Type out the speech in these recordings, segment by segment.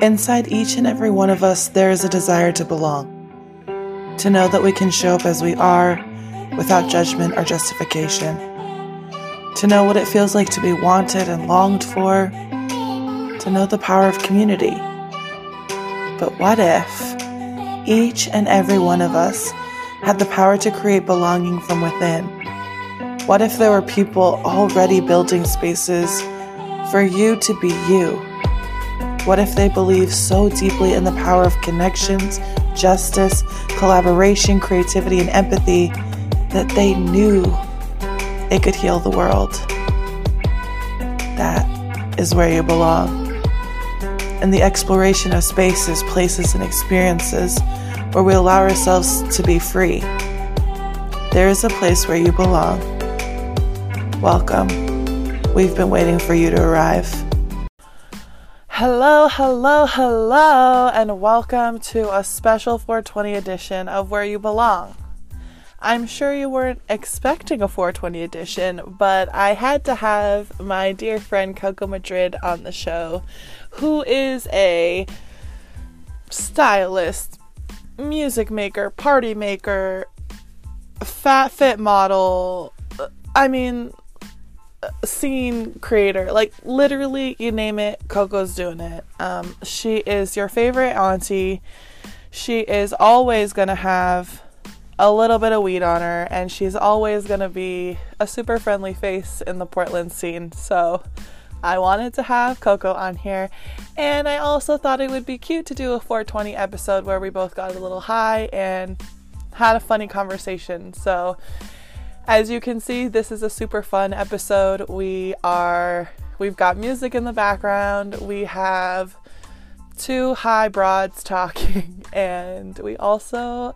Inside each and every one of us, there is a desire to belong, to know that we can show up as we are without judgment or justification, to know what it feels like to be wanted and longed for, to know the power of community. But what if each and every one of us had the power to create belonging from within? What if there were people already building spaces for you to be you? What if they believe so deeply in the power of connections, justice, collaboration, creativity, and empathy that they knew it could heal the world? That is where you belong. In the exploration of spaces, places, and experiences where we allow ourselves to be free. There is a place where you belong. Welcome. We've been waiting for you to arrive. Hello, hello, hello, and welcome to a special 420 edition of Where You Belong. I'm sure you weren't expecting a 420 edition, but I had to have my dear friend Coco Madrid on the show, who is a stylist, music maker, party maker, fat fit model. I mean, scene creator. Like literally, you name it, Coco's doing it. Um, she is your favorite auntie. She is always gonna have a little bit of weed on her, and she's always gonna be a super friendly face in the Portland scene. So. I wanted to have Coco on here, and I also thought it would be cute to do a 420 episode where we both got a little high and had a funny conversation. So, as you can see, this is a super fun episode. We are we've got music in the background. We have two high broads talking and we also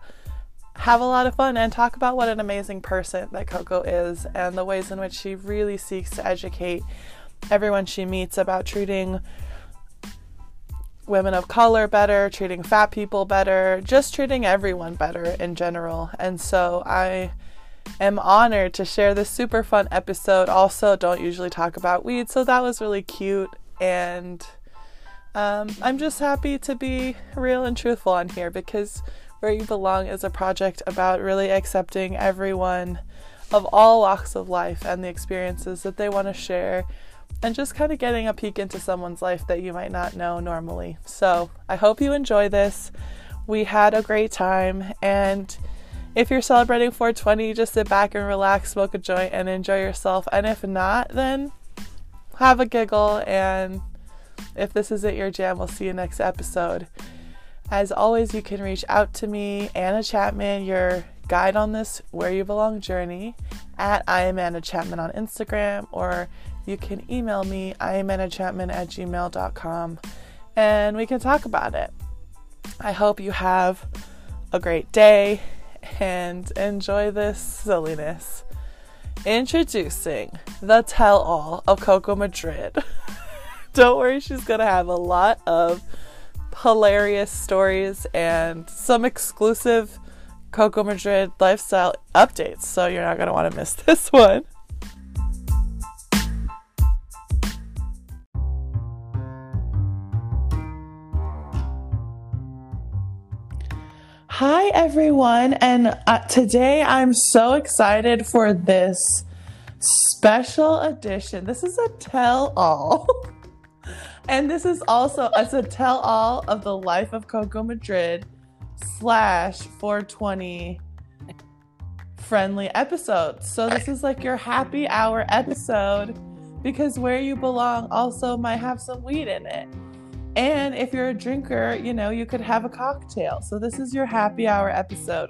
have a lot of fun and talk about what an amazing person that Coco is and the ways in which she really seeks to educate everyone she meets about treating women of color better, treating fat people better, just treating everyone better in general. And so I am honored to share this super fun episode. Also, don't usually talk about weed, so that was really cute. And um, I'm just happy to be real and truthful on here because Where You Belong is a project about really accepting everyone of all walks of life and the experiences that they want to share and just kind of getting a peek into someone's life that you might not know normally. So, I hope you enjoy this. We had a great time and if you're celebrating 420, just sit back and relax, smoke a joint, and enjoy yourself. And if not, then have a giggle. And if this isn't your jam, we'll see you next episode. As always, you can reach out to me, Anna Chapman, your guide on this Where You Belong journey, at I am Anna Chapman on Instagram, or you can email me, I am Anna Chapman at gmail.com, and we can talk about it. I hope you have a great day and enjoy this silliness. Introducing the tell all of Coco Madrid. Don't worry, she's gonna have a lot of hilarious stories and some exclusive Coco Madrid lifestyle updates, so you're not gonna wanna miss this one. Hi, everyone, and uh, today I'm so excited for this special edition. This is a tell all, and this is also as a tell all of the life of Coco Madrid slash 420 friendly episode. So, this is like your happy hour episode because Where You Belong also might have some weed in it. And if you're a drinker, you know, you could have a cocktail. So this is your happy hour episode.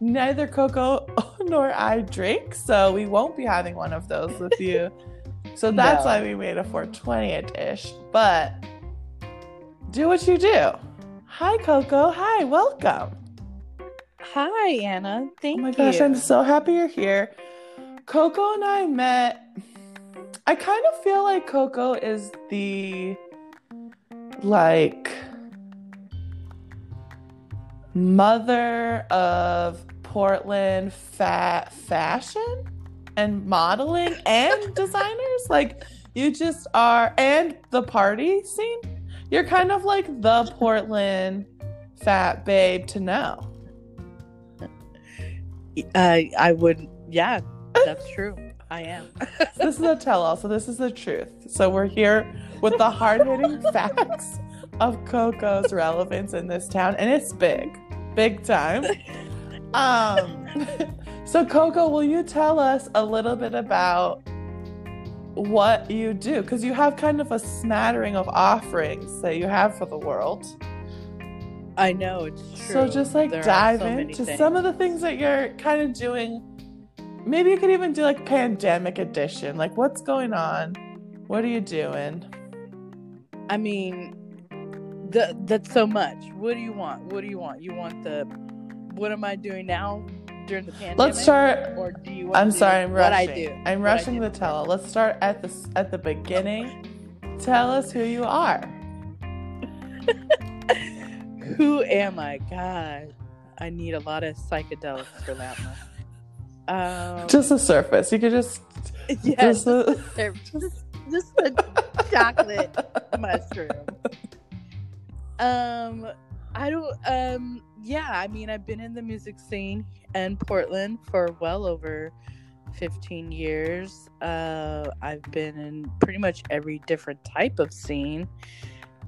Neither Coco nor I drink, so we won't be having one of those with you. So that's no. why we made a 420 dish. But do what you do. Hi, Coco. Hi, welcome. Hi, Anna. Thank you. Oh my gosh, I'm so happy you're here. Coco and I met. I kind of feel like Coco is the like mother of Portland fat fashion and modeling and designers. Like you just are and the party scene. you're kind of like the Portland fat babe to know. Uh, I would, yeah, that's true. I am. this is a tell all, so this is the truth. So we're here with the hard hitting facts of Coco's relevance in this town, and it's big, big time. Um, so Coco, will you tell us a little bit about what you do? Because you have kind of a smattering of offerings that you have for the world. I know it's true. So just like there dive so into some of the things that you're kind of doing. Maybe you could even do like pandemic edition. Like what's going on? What are you doing? I mean, the, that's so much. What do you want? What do you want? You want the what am I doing now during the pandemic? Let's start. Or do you? I'm sorry, I'm rushing. I do. I'm rushing the tell. Let's start at the at the beginning. Tell us who you are. who am I? God, I need a lot of psychedelics for that one. Um, just the surface. You could just. Yes, just, a, just, just a chocolate mushroom. Um, I don't. Um, yeah, I mean, I've been in the music scene in Portland for well over 15 years. Uh, I've been in pretty much every different type of scene,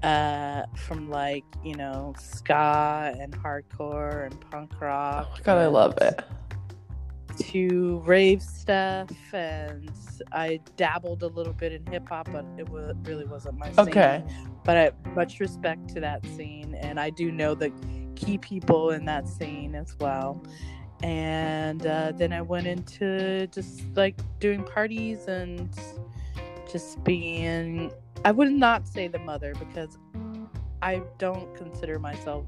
uh, from like, you know, ska and hardcore and punk rock. Oh, God, I love it. To rave stuff, and I dabbled a little bit in hip hop, but it was, really wasn't my scene. Okay. But I much respect to that scene, and I do know the key people in that scene as well. And uh, then I went into just like doing parties and just being, I would not say the mother because I don't consider myself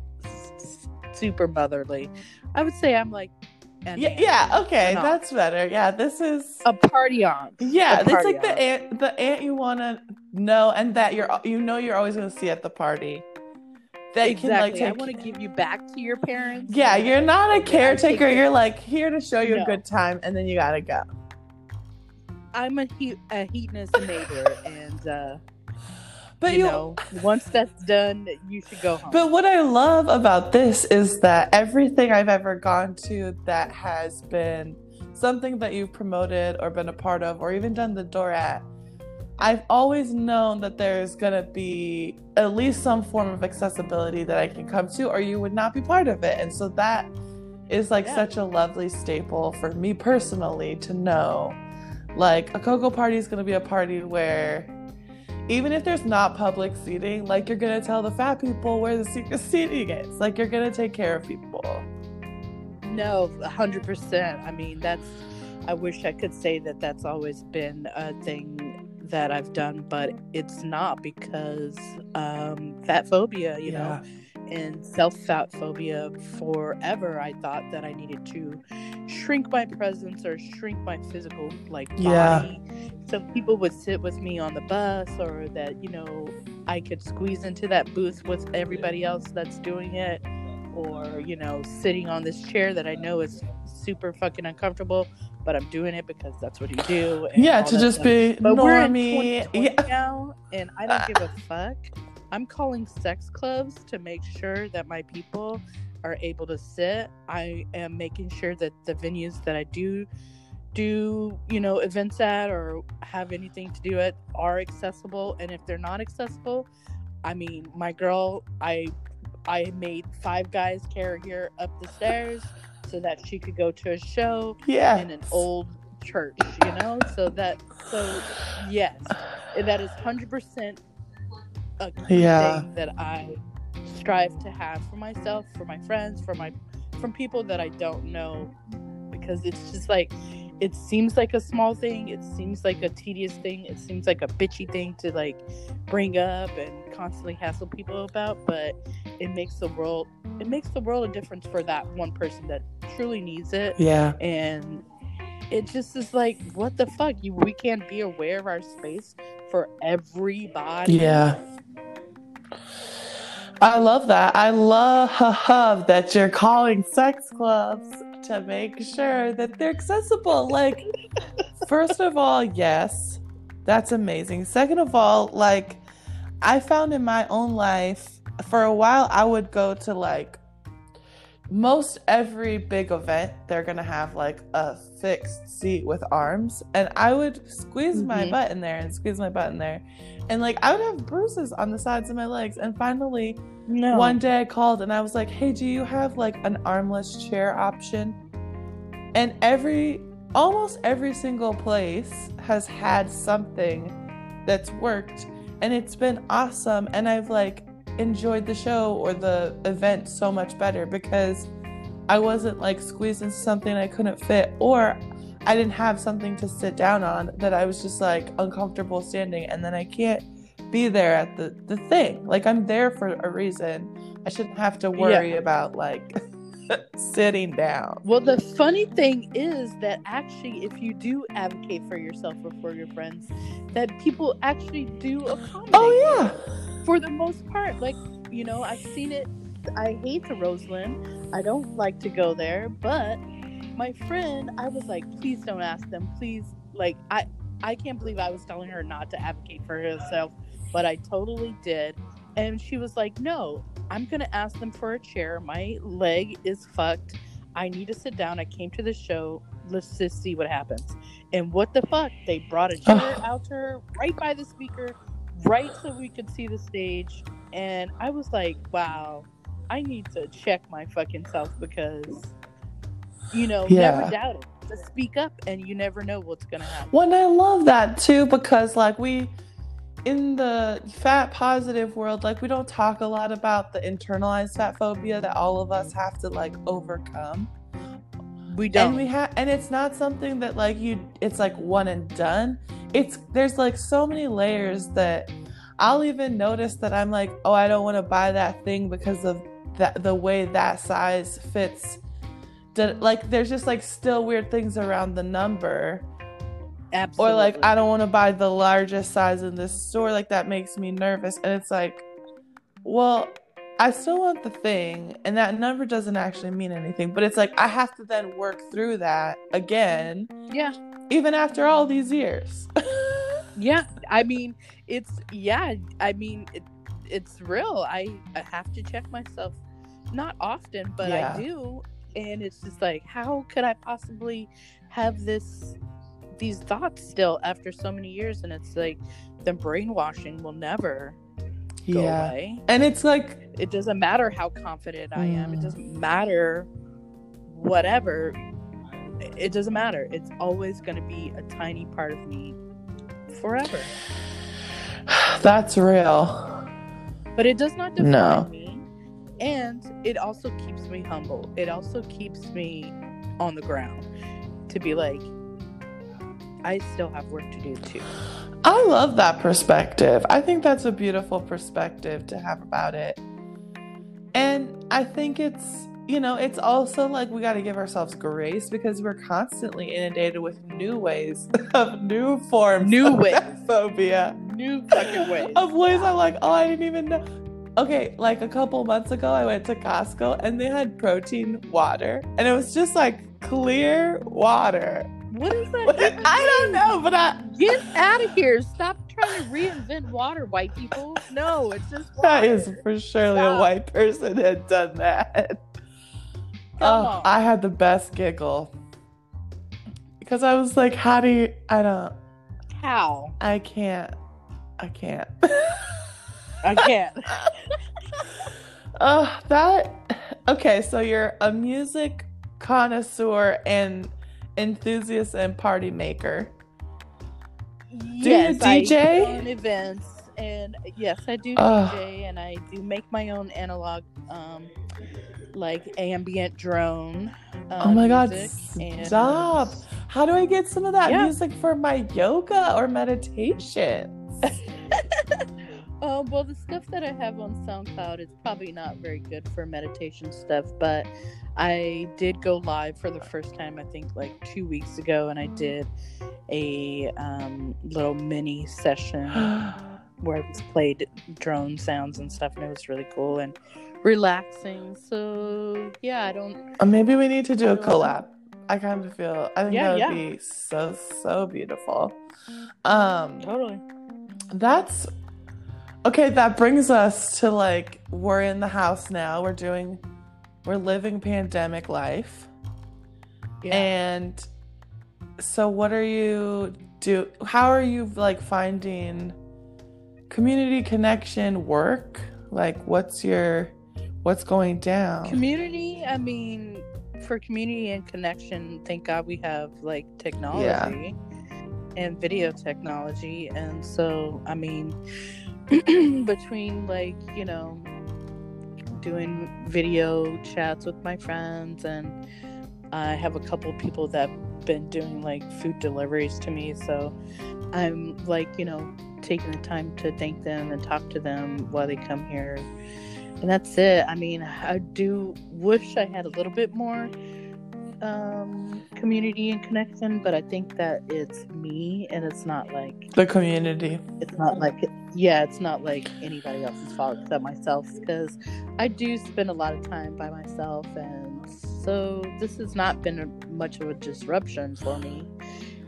super motherly. I would say I'm like yeah, yeah, okay, that's better. Yeah, this is a party aunt. Yeah, it's like aunt. the aunt, the aunt you want to know, and that you're, you know, you're always going to see at the party that exactly. can like take... I want to give you back to your parents. Yeah, you're not a caretaker. You're like here to show you no. a good time, and then you gotta go. I'm a, he- a hedonist neighbor, and uh, but you, you know, once that's done, you should go home. But what I love about this is that everything I've ever gone to that has been something that you've promoted or been a part of, or even done the door at I've always known that there's going to be at least some form of accessibility that I can come to, or you would not be part of it. And so that is like yeah. such a lovely staple for me personally to know. Like, a Coco party is going to be a party where even if there's not public seating, like you're going to tell the fat people where the secret seating is. Like, you're going to take care of people. No, 100%. I mean, that's, I wish I could say that that's always been a thing that I've done, but it's not because um, fat phobia, you yeah. know, and self fat phobia forever. I thought that I needed to shrink my presence or shrink my physical like body. Yeah. So people would sit with me on the bus, or that you know I could squeeze into that booth with everybody else that's doing it, or you know sitting on this chair that I know is super fucking uncomfortable but I'm doing it because that's what you do. Yeah, to just stuff. be but normie. We're in yeah. now, and I don't give a fuck. I'm calling sex clubs to make sure that my people are able to sit. I am making sure that the venues that I do do, you know, events at or have anything to do it are accessible. And if they're not accessible, I mean, my girl, I I made five guys carry her up the stairs so that she could go to a show yeah. in an old church, you know? So that, so yes, that is 100% a yeah. thing that I strive to have for myself, for my friends, for my, from people that I don't know, because it's just like, it seems like a small thing it seems like a tedious thing it seems like a bitchy thing to like bring up and constantly hassle people about but it makes the world it makes the world a difference for that one person that truly needs it. Yeah. And it just is like what the fuck? You we can't be aware of our space for everybody. Yeah I love that. I love that you're calling sex clubs to make sure that they're accessible. Like, first of all, yes, that's amazing. Second of all, like, I found in my own life for a while I would go to like most every big event they're gonna have like a fixed seat with arms and i would squeeze mm-hmm. my butt in there and squeeze my butt in there and like i would have bruises on the sides of my legs and finally no. one day i called and i was like hey do you have like an armless chair option and every almost every single place has had something that's worked and it's been awesome and i've like enjoyed the show or the event so much better because I wasn't like squeezed into something I couldn't fit or I didn't have something to sit down on that I was just like uncomfortable standing and then I can't be there at the the thing. Like I'm there for a reason. I shouldn't have to worry yeah. about like sitting down. Well, the funny thing is that actually, if you do advocate for yourself or for your friends, that people actually do oh, accommodate. Oh yeah for the most part. Like, you know, I've seen it. I hate the Roseland. I don't like to go there, but my friend, I was like, please don't ask them. Please, like, I, I can't believe I was telling her not to advocate for herself, but I totally did. And she was like, no, I'm going to ask them for a chair. My leg is fucked. I need to sit down. I came to the show. Let's just see what happens. And what the fuck? They brought a chair out to her right by the speaker right so we could see the stage. And I was like, wow, I need to check my fucking self because, you know, yeah. never doubt it. Just speak up and you never know what's going to happen. Well, and I love that too because, like, we, in the fat positive world, like, we don't talk a lot about the internalized fat phobia that all of us have to, like, overcome. We don't. And we have, and it's not something that like you. It's like one and done. It's there's like so many layers that I'll even notice that I'm like, oh, I don't want to buy that thing because of that the way that size fits. like there's just like still weird things around the number. Absolutely. Or like I don't want to buy the largest size in this store. Like that makes me nervous, and it's like, well, I still want the thing, and that number doesn't actually mean anything. But it's like I have to then work through that again. Yeah. Even after all these years. yeah, I mean, it's yeah. I mean, it, it's real. I, I have to check myself, not often, but yeah. I do, and it's just like, how could I possibly have this these thoughts still after so many years? And it's like the brainwashing will never go yeah. away. And it's like it doesn't matter how confident I am. It mm. doesn't matter whatever. It doesn't matter. It's always going to be a tiny part of me forever. That's real. But it does not define no. me. And it also keeps me humble. It also keeps me on the ground to be like, I still have work to do too. I love that perspective. I think that's a beautiful perspective to have about it. And I think it's, you know, it's also like we got to give ourselves grace because we're constantly inundated with new ways of new forms, new ways, phobia, new fucking ways of ways I'm like, oh, I didn't even know. Okay, like a couple months ago, I went to Costco and they had protein water, and it was just like clear water. What is that? I don't know, but I get out of here. Stop trying to reinvent water, white people. No, it's just water. that is for surely Stop. a white person had done that. oh, I had the best giggle because I was like, "How do you? I don't. How? I can't. I can't. I can't." Oh, that. Okay, so you're a music connoisseur and enthusiast and party maker. Do yes, you DJ? I events, and yes, I do uh, DJ, and I do make my own analog, um, like ambient drone. Uh, oh my god! Stop! And, How do I get some of that yeah. music for my yoga or meditation? Um, well, the stuff that I have on SoundCloud is probably not very good for meditation stuff, but I did go live for the first time, I think, like two weeks ago, and I did a um, little mini session where I just played drone sounds and stuff, and it was really cool and relaxing. So, yeah, I don't. Uh, maybe we need to do a collab. I kind of feel, I think yeah, that would yeah. be so, so beautiful. Um, totally. That's Okay, that brings us to like we're in the house now. We're doing we're living pandemic life. Yeah. And so what are you do how are you like finding community connection work? Like what's your what's going down? community, I mean, for community and connection, thank God we have like technology and video technology. And so, I mean, between like, you know, doing video chats with my friends and I have a couple people that been doing like food deliveries to me so i'm like you know taking the time to thank them and talk to them while they come here. And that's it. I mean i do wish i had a little bit more um community and connection but i think that it's me and it's not like The community. it's not like yeah it's not like anybody else's fault except myself because i do spend a lot of time by myself and so this has not been a, much of a disruption for me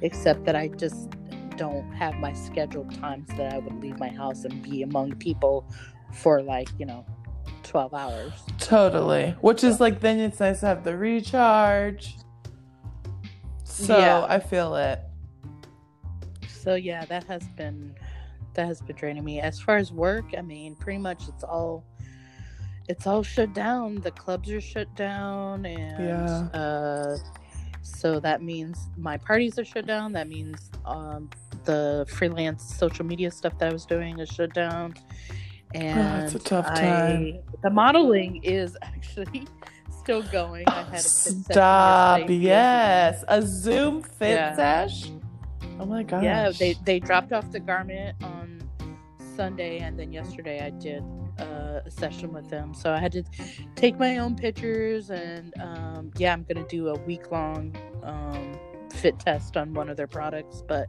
except that i just don't have my scheduled times that i would leave my house and be among people for like you know 12 hours Totally. Which is like then it's nice to have the recharge. So Yeah. I feel it. so yeah that has been that has been draining me as far as work i mean pretty much it's all it's all shut down the clubs are shut down and Yeah. uh so that means my parties are shut down that means um the freelance social media stuff that i was doing is shut down and it's a tough I- time. the modeling is actually still going i had a fit Stop. Yes. A Zoom fit Yeah. sesh. Oh my gosh. Yeah, they they dropped off the garment on Sunday, and then yesterday I did uh, a session with them. So I had to take my own pictures, and um, yeah, I'm gonna do a week long um, fit test on one of their products. But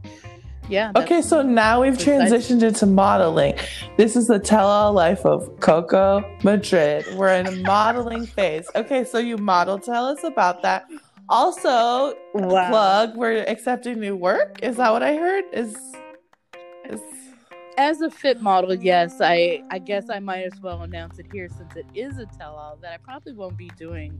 yeah, Okay, so now we've besides- transitioned into modeling. This is the tell all life of Coco Madrid. We're in a modeling phase. Okay, so you model. Tell us about that. Also, Wow. plug. We're accepting new work. Is that what I heard? Is is as a fit model, yes, I I guess I might as well announce it here since it is a tell all that I probably won't be doing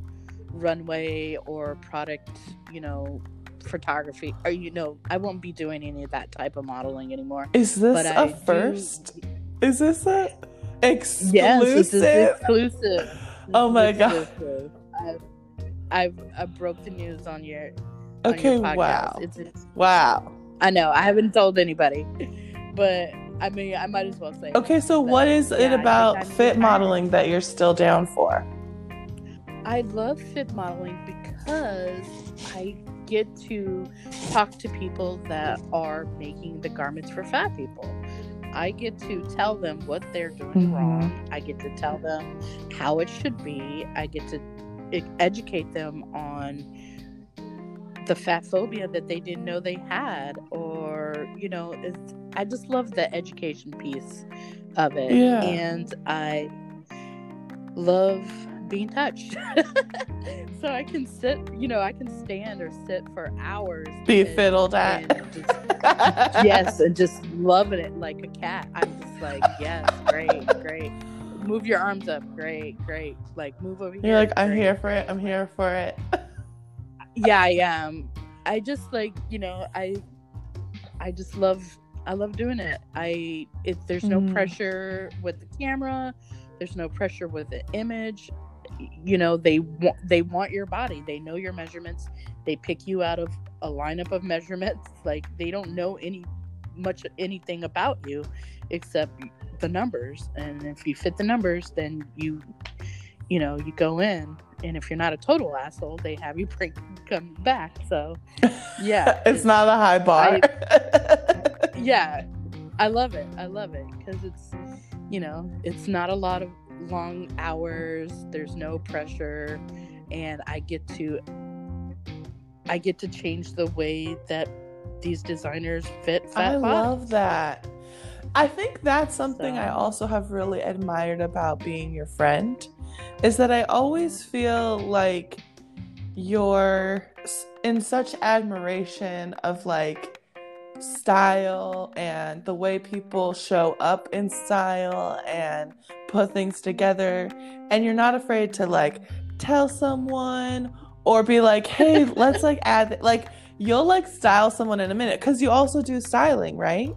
runway or product, you know, photography or you know, I won't be doing any of that type of modeling anymore. is this But a I do- first? Is this a exclusive? Yes, this is exclusive. Oh my is God. I've, I've I broke the news on your on Okay, your wow, It's, it's wow. I know I haven't told anybody, but I mean I might as well say. Okay, so what is Yeah, it about think I'm fit modeling that you're still down for? I love fit modeling because I get to talk to people that are making the garments for fat people. I get to tell them what they're doing Mhm. wrong. I get to tell them how it should be. I get to educate them on the fat phobia that they didn't know they had or you know it's, i just love the education piece of it Yeah. and i love being touched so i can sit you know i can stand or sit for hours Be and- fiddled at. and just yes, and just loving it like a cat. I'm just like, yes, great, great. Move your arms up, great, great. Like move over here. You're like, I'm great. here for it. I'm here for it. Yeah, I am. I just like, you know, I, I just love, I love doing it. I, it, there's no Mhm. pressure with the camera. There's no pressure with the image. You know, they want, they want your body. They know your measurements. They pick you out of a lineup of measurements. Like they don't know any much anything about you except the numbers. And if you fit the numbers, then you, you know, you go in. And if you're not a total asshole, they have you bring come back. So, yeah, it's not a high bar. yeah, I love it. I love it because it's, you know, it's not a lot of long hours. There's no pressure, and I get to, I get to change the way that these designers fit fat I bodies. love that. I think that's something I also have really admired about being your friend is that I always feel like you're in such admiration of like style and the way people show up in style and put things together and you're not afraid to like tell someone or be like hey let's like add like you'll like style someone in a minute because you also do styling right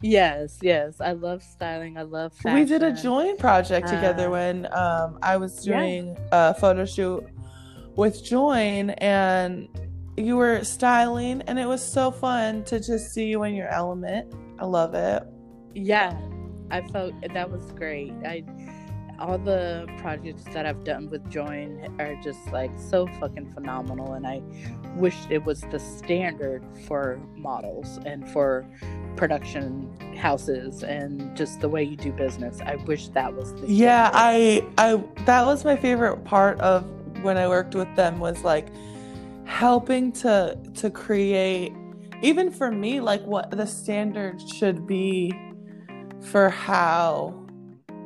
Yes, yes. I love styling. I love fashion. we did a joint project together Uh, when um, i was yeah. doing a photo shoot with join and you were styling and it was so fun to just see you in your element i love it Yeah, I felt that was great. I all the projects that I've done with Join are just like so fucking phenomenal, and I wish it was the standard for models and for production houses and just the way you do business. I wish that was the Yeah, standard. I I that was my favorite part of when I worked with them was like helping to to create even for me like what the standard should be for how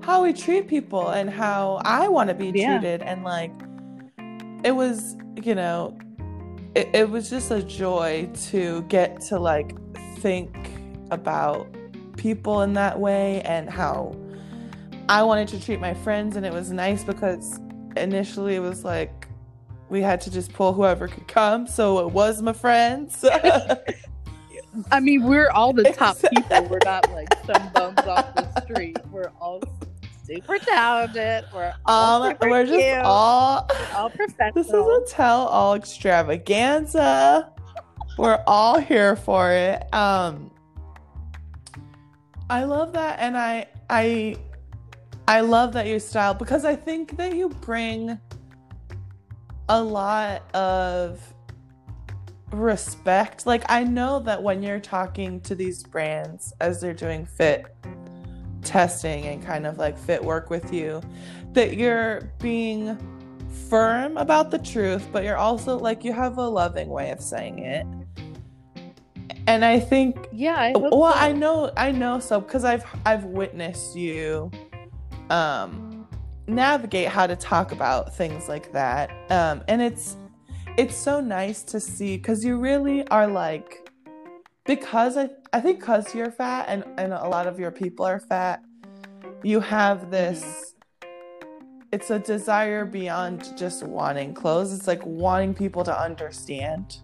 how we treat people and how I want to be Yeah. treated and like it was, you know, it, it was just a joy to get to like think about people in that way and how I wanted to treat my friends, and it was nice because initially it was like we had to just pull whoever could come, so it was my friends. I mean, we're all the top people. We're not like some bums off the street. We're all super talented. We're all super we're just cute. all. all professional. This is a tell all extravaganza. We're all here for it. Um, I love that, and I I I love that you style because I think that you bring a lot of respect. Like I know that when you're talking to these brands as they're doing fit testing and kind of like fit work with you, that you're being firm about the truth, but you're also like you have a loving way of saying it. And I think yeah. I well, so. I know I know so because I've I've witnessed you um navigate how to talk about things like that. Um and it's it's so nice to see because you really are like because I I think because you're fat and and a lot of your people are fat, you have this it's a desire beyond just wanting clothes. It's like wanting people to understand.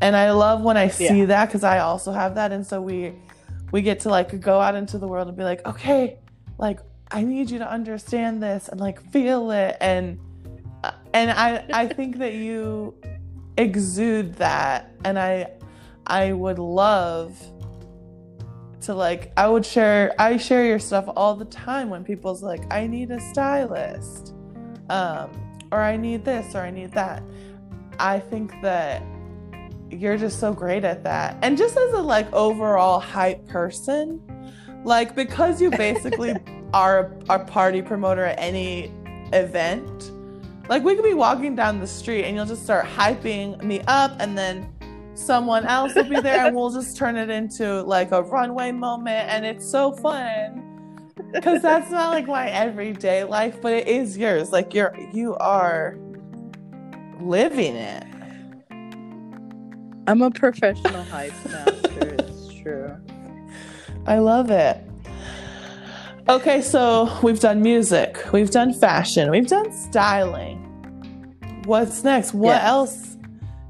And I love when I see Yeah. that because I also have that. And so we we get to like go out into the world and be like, okay, like I need you to understand this and like feel it and and I I think that you exude that and I I would love to like I would share I share your stuff all the time when people's like I need a stylist um or I need this or I need that. I think that you're just so great at that. And just as a like overall hype person, like because you basically are a party promoter at any event, like we could be walking down the street and you'll just start hyping me up and then someone else will be there and we'll just turn it into like a runway moment and it's so fun because that's not like my everyday life but it is yours like you're you are living it I'm a professional hype master. it's true. I love it. Okay, so we've done music, we've done fashion, we've done styling. What's next? What Yes. else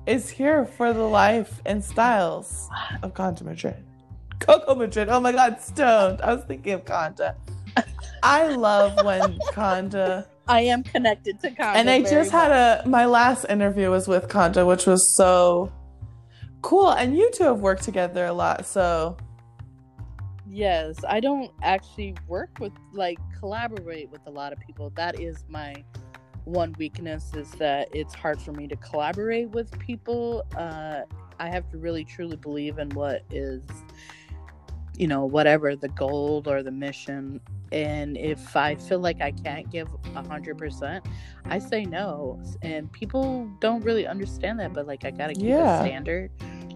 is here for the life and styles of Conta Madrid? Coco Madrid. Oh my God, stoned. I was thinking of Conta. I love when Conda. I am connected to Conda. And I just had a my last interview was with Conda, which was so cool. And you two have worked together a lot, so Yes, I don't actually work with like collaborate with a lot of people. That is my one weakness is that it's hard for me to collaborate with people. Uh I have to really truly believe in what is you know, whatever the goal or the mission. And if I feel like I can't give a hundred percent, I say no. And people don't really understand that, but like I gotta keep Yeah. a standard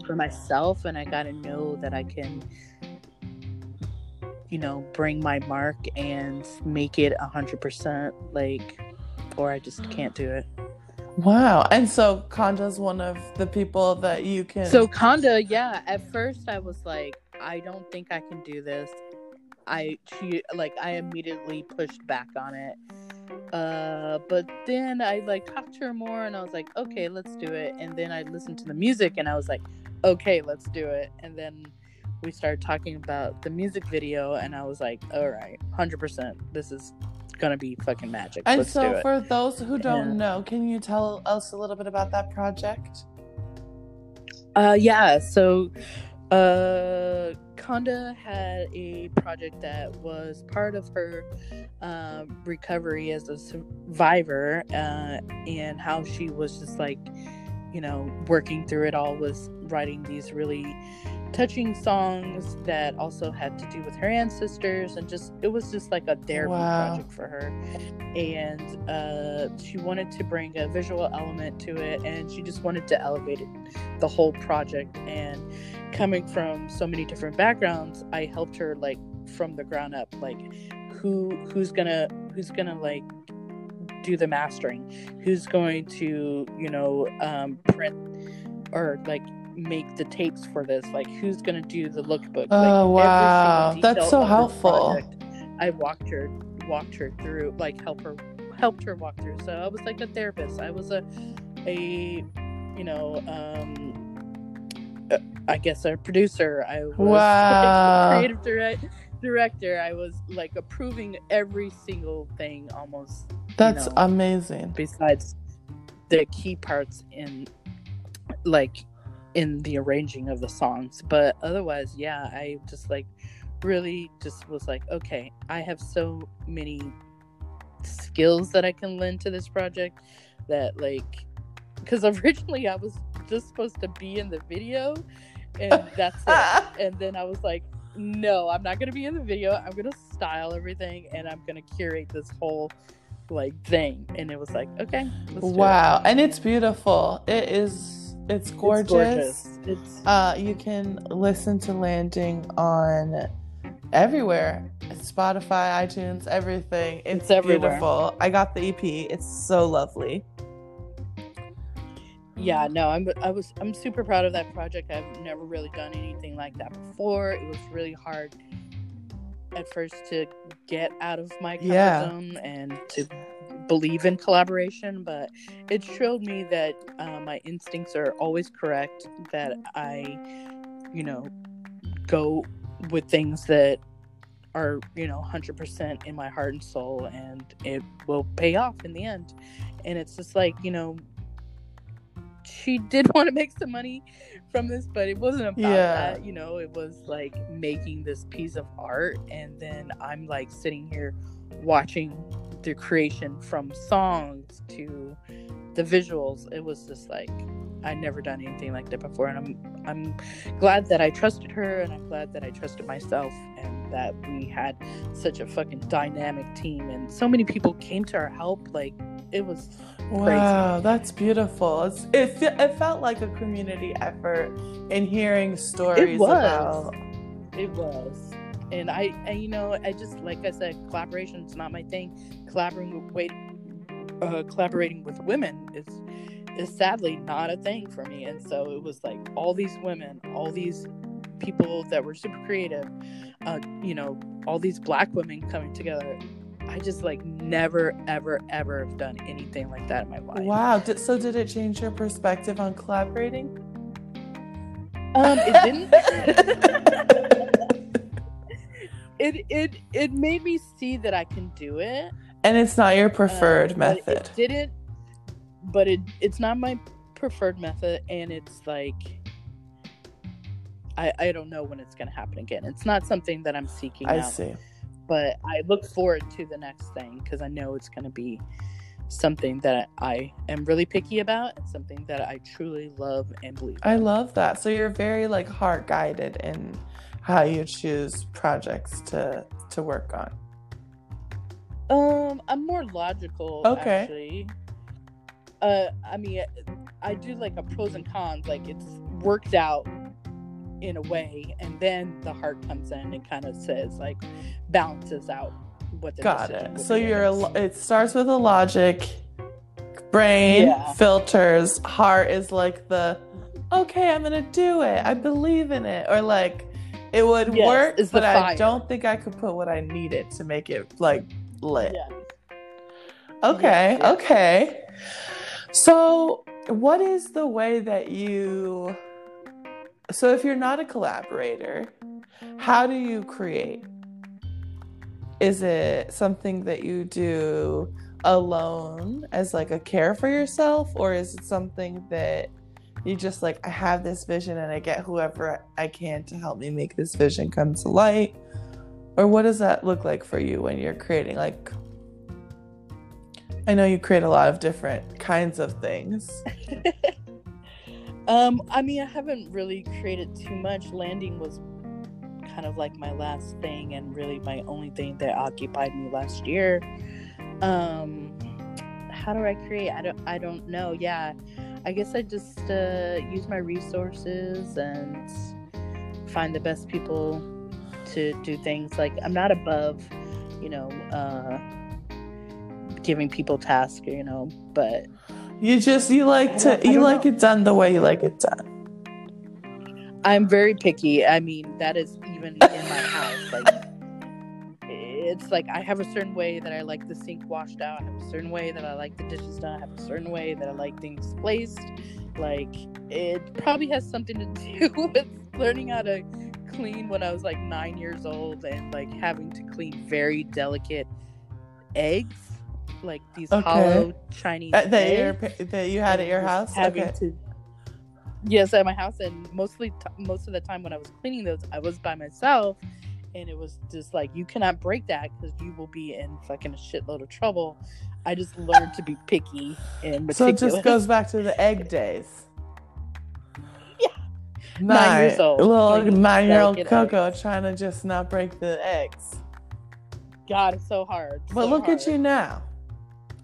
for myself and I gotta know that I can you know, bring my mark and make it a hundred percent, like, or I just can't do it. Wow. And so Conda's one of the people that you can So Conda, yeah, at first I was like, I don't think I can do this. I she like I immediately pushed back on it. Uh but then I like talked to her more and I was like, okay, let's do it. And then I listened to the music and I was like, okay, let's do it. And then we started talking about the music video and I was like, all right, 100%. This is gonna be fucking magic. And Let's do so for those who don't Yeah. know, can you tell us a little bit about that project? Uh, yeah. So, uh, Conda had a project that was part of her um, recovery as a survivor, uh, and how she was just like, you know, working through it all was writing these really touching songs that also had to do with her ancestors and just it was just like a therapy Wow. project for her. And uh, she wanted to bring a visual element to it and she just wanted to elevate it, the whole project. And coming from so many different backgrounds i helped her like from the ground up like who who's gonna who's gonna like do the mastering? Who's going to you know um print or like make the tapes for this like who's gonna do the lookbook Oh, like, wow. That's so helpful. project, i walked her walked her through like help her helped her walk through so i was like a therapist i was a a you know um uh, i guess a producer i was Wow. like, a creative direct, director i was like approving every single thing almost That's know. amazing. besides the key parts in like in the arranging of the songs but otherwise yeah i just like really just was like okay i have so many skills that i can lend to this project that like because originally i was just supposed to be in the video and that's it and then i was like no i'm not gonna be in the video i'm gonna style everything and i'm gonna curate this whole like thing and it was like okay do it. Wow. And it's beautiful. It is it's gorgeous. it's gorgeous it's Uh you can listen to Landing on everywhere. Spotify, iTunes, everything. It's, It's everywhere. beautiful. I got the EP. It's so lovely. yeah no i'm i was i'm super proud of that project i've never really done anything like that before it was really hard at first to get out of my comfort Yeah. zone and to believe in collaboration but it showed me that uh, my instincts are always correct that i you know go with things that are you know 100% in my heart and soul and it will pay off in the end and it's just like you know she did want to make some money from this but it wasn't about Yeah. that you know it was like making this piece of art and then i'm like sitting here watching the creation from songs to the visuals it was just like i'd never done anything like that before and i'm i'm glad that i trusted her and i'm glad that i trusted myself and that we had such a fucking dynamic team and so many people came to our help like it was Wow, that's beautiful. It's, it it felt like a community effort in hearing stories was. about It was. And I, and you know, I just like I said, collaboration is not my thing. Collaborating with wait, uh, collaborating with women is is sadly not a thing for me. And so it was like all these women, all these people that were super creative, uh, you know, all these black women coming together. I just like never, ever, ever have done anything like that in my life. Wow. Did, so did it change your perspective on collaborating? Um, it didn't. it it it made me see that I can do it. and it's not your preferred uh, method. It didn't, but it it's not my preferred method, and it's like I I don't know when it's gonna happen again. It's not something that I'm seeking I out, see. but I look forward to the next thing because I know it's gonna be something that I am really picky about and something that I truly love and believe. I in. love that. So you're very like heart guided in how you choose projects to to work on. Um, I'm more logical. Okay. Actually. Uh, I mean, I do like a pros and cons. Like it's worked out in a way, and then the heart comes in and kind of says like balances out what the Got it. So you're it starts with a logic, brain Yeah. filters, heart is like the okay, I'm gonna do it. I believe in it, or like it would Yes, work, but I don't think I could put what I needed to make it like lit. Okay, okay. So, what is the way that you So, if you're not a collaborator, how do you create? Is it something that you do alone as like a care for yourself or is it something that you just like I have this vision and I get whoever I can to help me make this vision come to light? Or what does that look like for you when you're creating like I know you create a lot of different kinds of things. Um, I mean, I haven't really created too much. Landing was kind of like my last thing, and really my only thing that occupied me last year. Um, how do I create? I don't. I don't know. Yeah, I guess I just uh, use my resources and find the best people to do things. Like I'm not above, you know, uh, giving people tasks. You know, but You just you like to you like know. it done the way you like it done. I'm very picky. I mean, that is even in my house. Like, it's like I have a certain way that I like the sink washed out. I have a certain way that I like the dishes done. I have a certain way that I like things placed. Like, it probably has something to do with learning how to clean when I was like nine years old and like having to clean very delicate eggs, like these Okay. hollow Chinese That, that, eggs pa- that you had at your house. having Okay. to yes at my house and mostly t- most of the time when i was cleaning those i was by myself and it was just like you cannot break that because you will be in fucking a shitload of trouble i just learned to be picky and So it just goes back to the egg days. Yeah. Nine, Nine years old. Little Like, nine-year-old Coco trying to just not break the eggs. god it's so hard But so look at you now,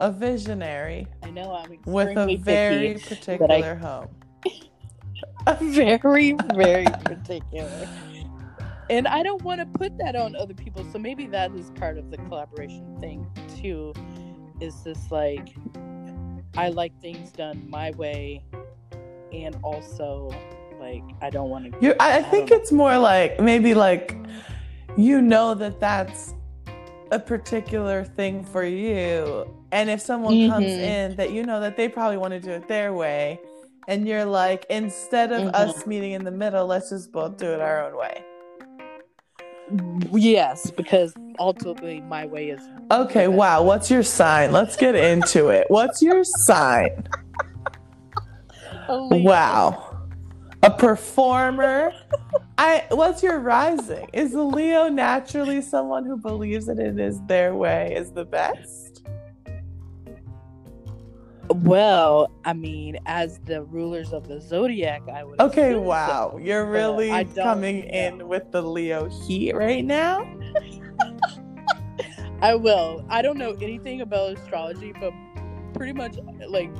a visionary i know i'm with a very picky, particular home. A very very particular and i don't want to put that on other people so maybe that is part of the collaboration thing too is this like i like things done my way and also like i don't want to I, I think it's more like maybe like you know that that's a particular thing for you, and if someone comes Mhm. in that you know that they probably want to do it their way, and you're like, instead of us meeting in the middle, let's just both do it our own way. Yes because ultimately my way is Okay, wow. What's your sign? Let's get into it. What's your sign? Oh wow. A performer. I what's your rising? Is Leo naturally someone who believes that it is their way is the best? Well i mean as the rulers of the zodiac i would Okay, wow. so, You're really coming know. in with the Leo heat right now. I will. I don't know anything about astrology, but pretty much like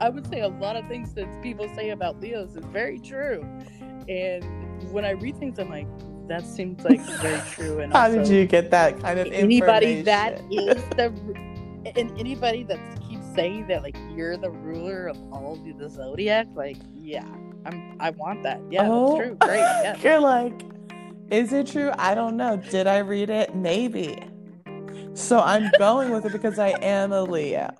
I would say a lot of things that people say about Leos is very true. And when I read things, I'm like, that seems like very true. And How also, did you get that kind of information? anybody that is the and anybody that keeps saying that like you're the ruler of all of the zodiac, like yeah, I'm. I want that. Yeah, Oh. that's true. Great. Yeah. You're like, is it true? I don't know. Did I read it? Maybe. So I'm going with it because I am a Leo.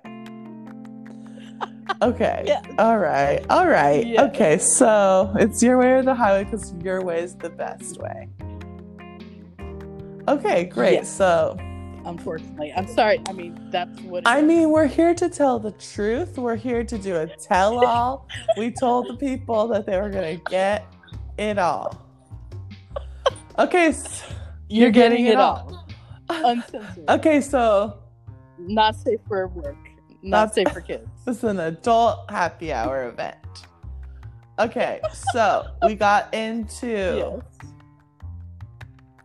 Okay. Yeah. All right. All right. Yeah. Okay. So it's your way or the highway because your way is the best way. Okay. Great. Yeah. So, Unfortunately, I'm sorry. I mean, that's what. I is. mean, we're here to tell the truth. We're here to do a tell all. we told the people that they were going to get it all. Okay. s- you're, getting getting, it all. all. Uncensored. Okay. So Not safe for work. Not- Not safe for kids. This is an adult happy hour event. Okay, so we got into Yes.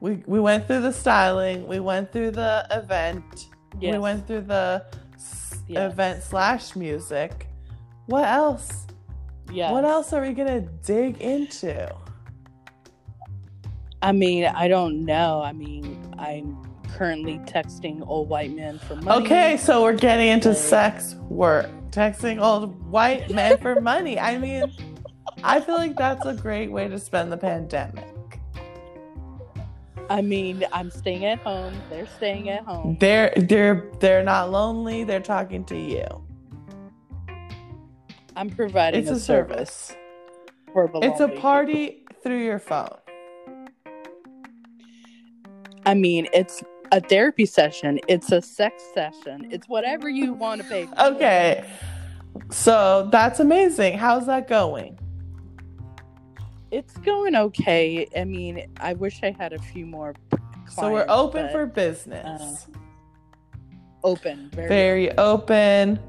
We we went through the styling, we went through the event, we went through the s- Yes. event slash music. What else? Yeah. What else are we gonna dig into? I mean, I don't know. I mean, I'm currently texting old white men for money. Okay, so we're getting into Like- sex work. Texting old white men for money. I mean, I feel like that's a great way to spend the pandemic. I mean, I'm staying at home. They're staying at home. They're they're they're not lonely, they're talking to you. I'm providing It's a, a service. for the It's a party through your phone. I mean, it's a therapy session. It's a sex session. It's whatever you want to pay for. Okay. So that's amazing. How's that going? It's going okay. I mean, I wish I had a few more. Clients, so we're open but for um, business. open. Very, Very open.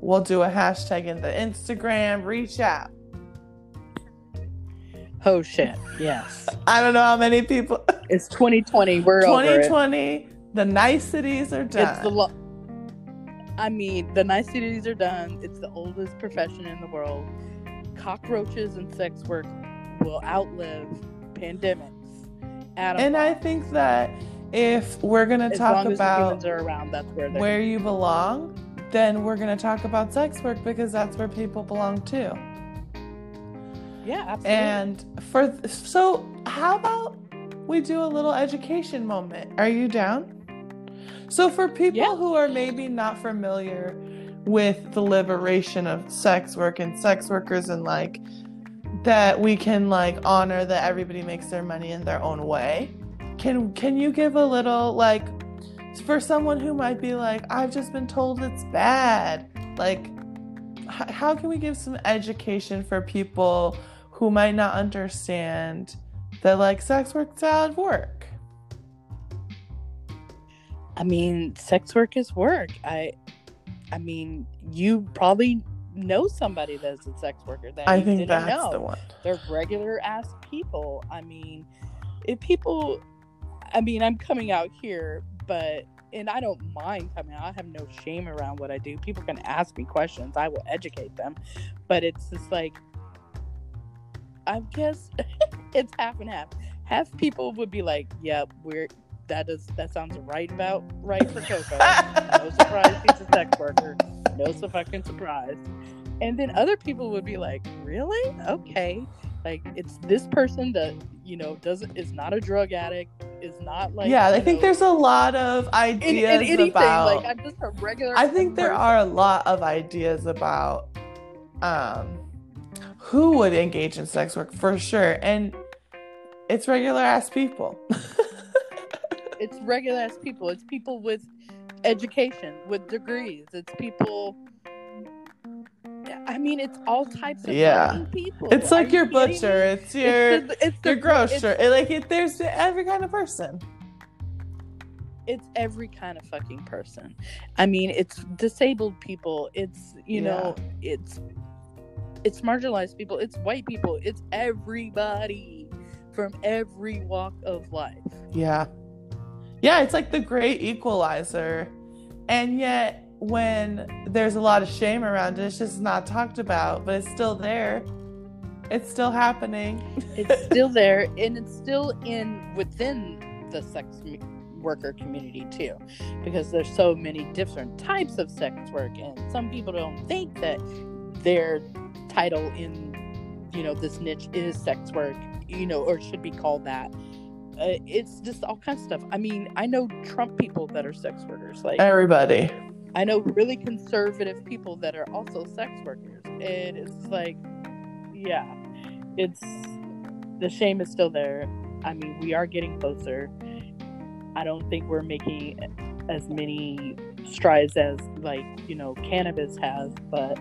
We'll do a hashtag in the Instagram. Reach out. oh shit. Yes. I don't know how many people. It's 2020. We're over it. 2020. The niceties are done. It's the lo- I mean, the niceties are done. It's the oldest profession in the world. Cockroaches and sex work will outlive pandemics. And I think that if we're gonna talk long as the about are around, that's where where you belong, then we're gonna talk about sex work because that's where people belong too. yeah, absolutely. And for so, how about we do a little education moment? Are you down? So for people Yeah. who are maybe not familiar with the liberation of sex work and sex workers and like that we can like honor that everybody makes their money in their own way. Can can you give a little like for someone who might be like I've just been told it's bad. Like h- how can we give some education for people who might not understand that like sex work's valid work? I mean, sex work is work. I, I mean, you probably know somebody that's a sex worker that I think didn't that's know. the one. They're regular ass people. I mean, if people, I mean, I'm coming out here, but and I don't mind coming out. I have no shame around what I do. People can ask me questions. I will educate them, but it's just like, I guess it's half and half. Half people would be like, "Yep, we're that does that sounds right about right for Coco." no surprise he's a sex worker. No so fucking surprise. And then other people would be like, really? Okay. Like it's this person that, you know, doesn't is not a drug addict, is not like yeah, I think know, there's a lot of in, ideas in anything. about Like I'm just a regular I think there person. are a lot of ideas about um, who would engage in sex work for sure, and it's regular ass people. it's regular ass people. It's people with education, with degrees. It's people I mean, it's all types of Yeah. people. it's like you your kidding me? butcher, it's your it's the, it's the, your grocer. it's- It, like it, there's every kind of person. it's every kind of fucking person. I mean, it's disabled people. It's you know, it's it's marginalized people. It's white people. It's everybody from every walk of life. Yeah, yeah, it's like the great equalizer, and yet when there's a lot of shame around it, it's just not talked about, but it's still there. It's still happening. It's still there, and it's still in within the sex worker community too, because there's so many different types of sex work, and some people don't think that their title in you know this niche is sex work, you know, or should be called that. Uh, it's just all kinds of stuff. I mean, I know Trump people that are sex workers. Like Everybody. I know really conservative people that are also sex workers, and it's like, yeah, it's the shame is still there. I mean, we are getting closer. I don't think we're making as many strides as like you know cannabis has, but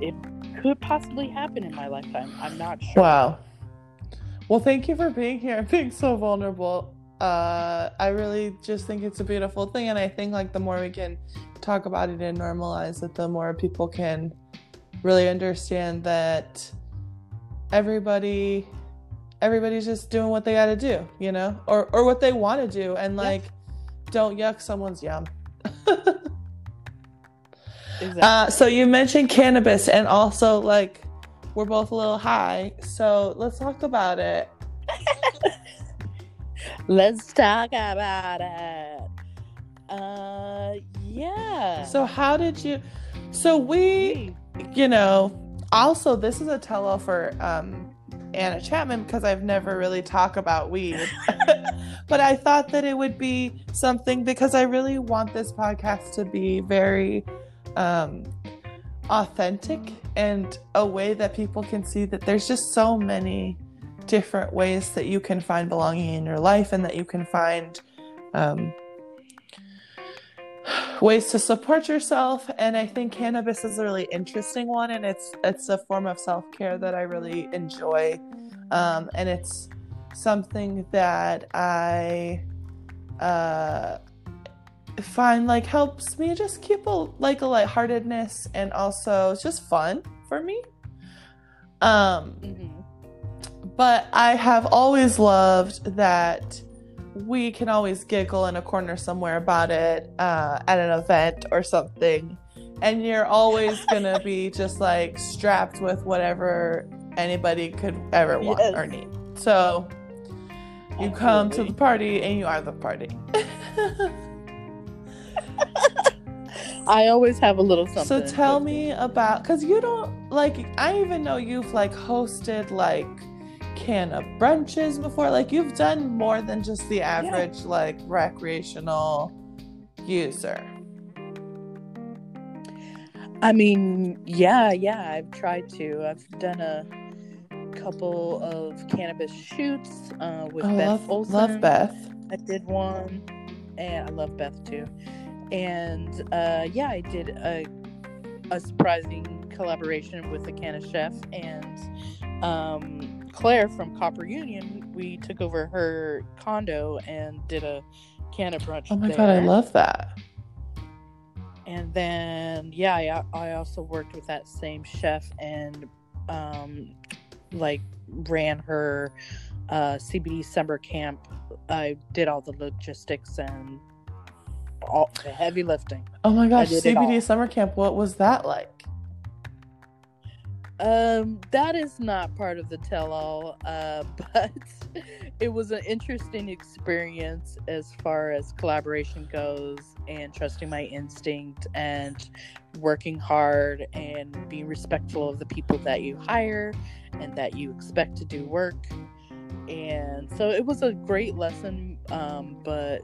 it could possibly happen in my lifetime. I'm not sure. Wow. Well, thank you for being here and being so vulnerable. Uh, I really just think it's a beautiful thing, and I think like the more we can talk about it and normalize it, the more people can really understand that everybody, everybody's just doing what they got to do, you know, or or what they want to do, and like don't yuck someone's yum. Exactly. Uh, so you mentioned cannabis, and also like we're both a little high, so let's talk about it. Let's talk about it. Uh, yeah. So how did you? So we, you know, also this is a tell-all for um, Anna Chapman because I've never really talked about weed, but I thought that it would be something because I really want this podcast to be very um, authentic and a way that people can see that there's just so many different ways that you can find belonging in your life and that you can find um, ways to support yourself. And i think cannabis is a really interesting one and it's it's a form of self-care that i really enjoy. Um, and it's something that i uh, find like helps me just keep a like a lightheartedness and also it's just fun for me. Um Mhm. But I have always loved that we can always giggle in a corner somewhere about it uh, at an event or something. And you're always gonna be just like strapped with whatever anybody could ever want Yes. or need. So you come to the party and you are the party. I always have a little something. so tell me about because you don't like I even know you've like hosted like canna brunches before. Like you've done more than just the average like recreational user. I mean, yeah, yeah, I've tried to. I've done a couple of cannabis shoots uh, with I Beth love, Olson. love Beth. I did one, and I love Beth too. And uh, yeah, I did a, a surprising collaboration with the Canna Chef and um, Claire from Copper Union. We took over her condo and did a canna brunch. Oh my there. god, I love that. And then yeah, I, I also worked with that same chef and um, like ran her uh, CBD summer camp. I did all the logistics and all the heavy lifting. Oh my gosh, did it all. CBD summer camp. What was that like? Um, that is not part of the tell-all, uh, but it was an interesting experience as far as collaboration goes, and trusting my instinct, and working hard, and being respectful of the people that you hire, and that you expect to do work. And so it was a great lesson, um, but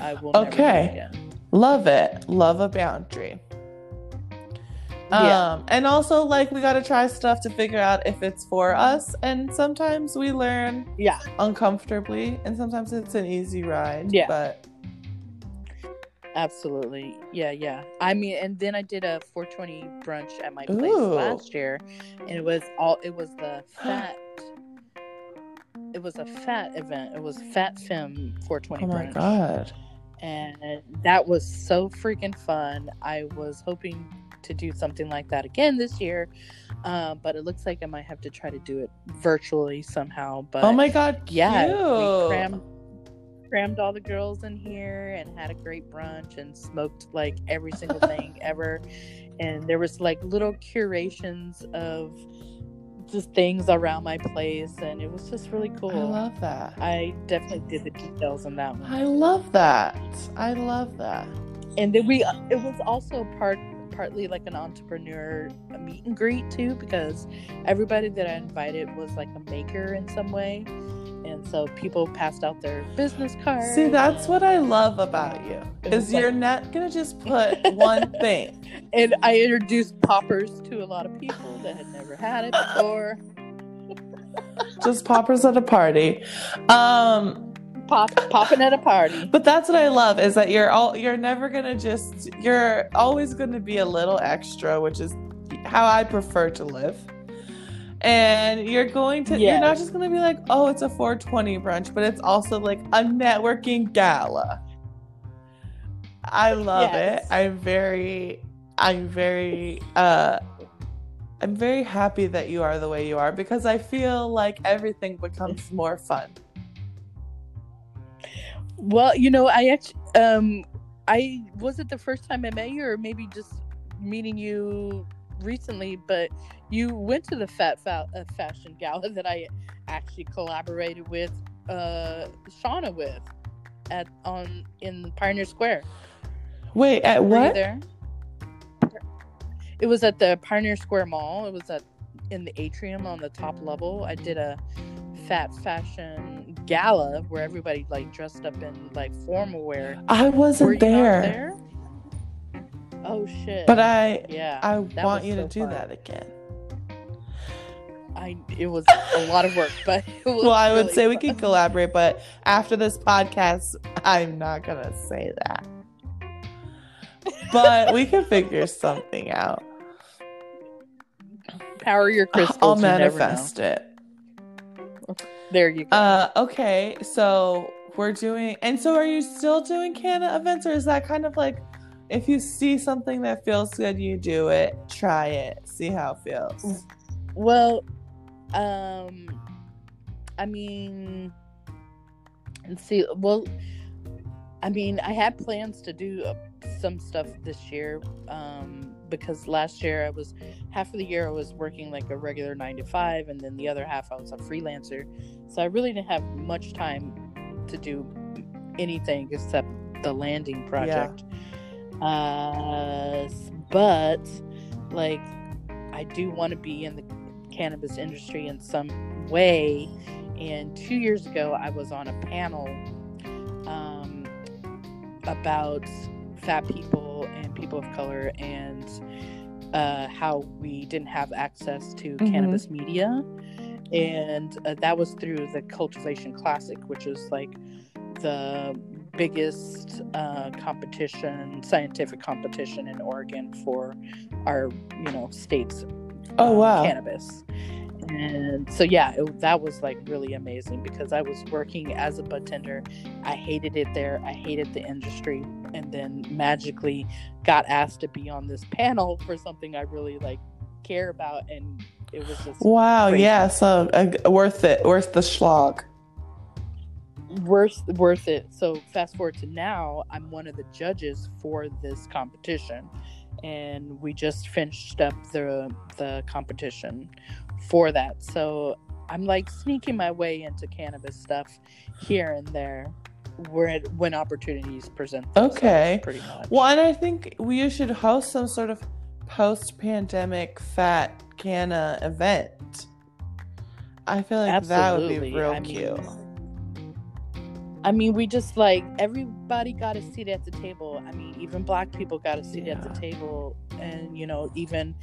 I will Okay. Love it. Love a boundary. Yeah. Um, and also like we gotta try stuff to figure out if it's for us. And sometimes we learn Yeah. uncomfortably, and sometimes it's an easy ride. Yeah. But Absolutely. Yeah, yeah. I mean, and then I did a 420 brunch at my place Ooh. last year, and it was all it was the fat. it was a fat event. It was Fat Femme 420 oh my brunch, god. and that was so freaking fun. I was hoping to do something like that again this year, uh, but it looks like I might have to try to do it virtually somehow. But oh my god. yeah, cute. we crammed crammed all the girls in here and had a great brunch and smoked like every single thing ever. And there was like little curations of just things around my place, and it was just really cool. I love that. I definitely did the details on that one. I love that. I love that. and then we it was also part partly like an entrepreneur meet and greet too because everybody that i invited was like a maker in some way and so people passed out their business cards See, that's what I love about you. Is you're not gonna just put one thing. and i introduced poppers to a lot of people that had never had it before Just poppers at a party. Um Pop, popping at a party But that's what I love is that you're all you're never gonna just you're always gonna be a little extra, which is how I prefer to live. And you're going to you're not just gonna be like, oh, it's a 420 brunch, but it's also like a networking gala. I love Yes. it. I'm very I'm very uh I'm very happy that you are the way you are because I feel like everything becomes more fun. Well you know i actually um i was it the first time i met you or maybe just meeting you recently but you went to the fat fa- uh, fashion gala that i actually collaborated with uh shauna with at on in pioneer square Wait, at Were what? there? It was at the Pioneer Square Mall. It was at in the atrium on the top level. I did a fat fashion gala where everybody like dressed up in like formal wear. I wasn't there, there? Oh shit! but I yeah, I want you to do fun. that again. I it was a lot of work, but it was Well, I would really say we could collaborate, but after this podcast, I'm not gonna say that. But we can figure something out. power your crystals. I'll you never know. manifest it. There you go. Uh, okay, so we're doing, and so are you still doing canna events, or is that kind of like if you see something that feels good, you do it, try it, see how it feels? Well, um, I mean, and see, well, I mean, I had plans to do uh, some stuff this year, um, because last year I was half of the year I was working like a regular nine to five, and then the other half I was a freelancer, so I really didn't have much time to do anything except the landing project. Uh, but like, I do want to be in the cannabis industry in some way. And two years ago, I was on a panel um, about fat people and people of color and uh, how we didn't have access to Mhm. cannabis media. And uh, that was through the Cultivation Classic, which is like the biggest uh, competition, scientific competition in Oregon for our, you know, state's Oh um, wow! cannabis. And so yeah, it, that was like really amazing because I was working as a bartender. I hated it there. I hated the industry, and then magically got asked to be on this panel for something I really like care about, and it was just Wow, crazy. yeah, so uh, worth it, worth the slog. worth worth it. So fast forward to now, I'm one of the judges for this competition, and we just finished up the the competition for that. So I'm like sneaking my way into cannabis stuff here and there, where when opportunities present themselves. Okay. pretty much. Well, and I think we should host some sort of post-pandemic fat canna event. I feel like that would be real I mean, cute. I mean, we just like everybody got a seat at the table. I mean, even black people got a seat at the table, and you know, even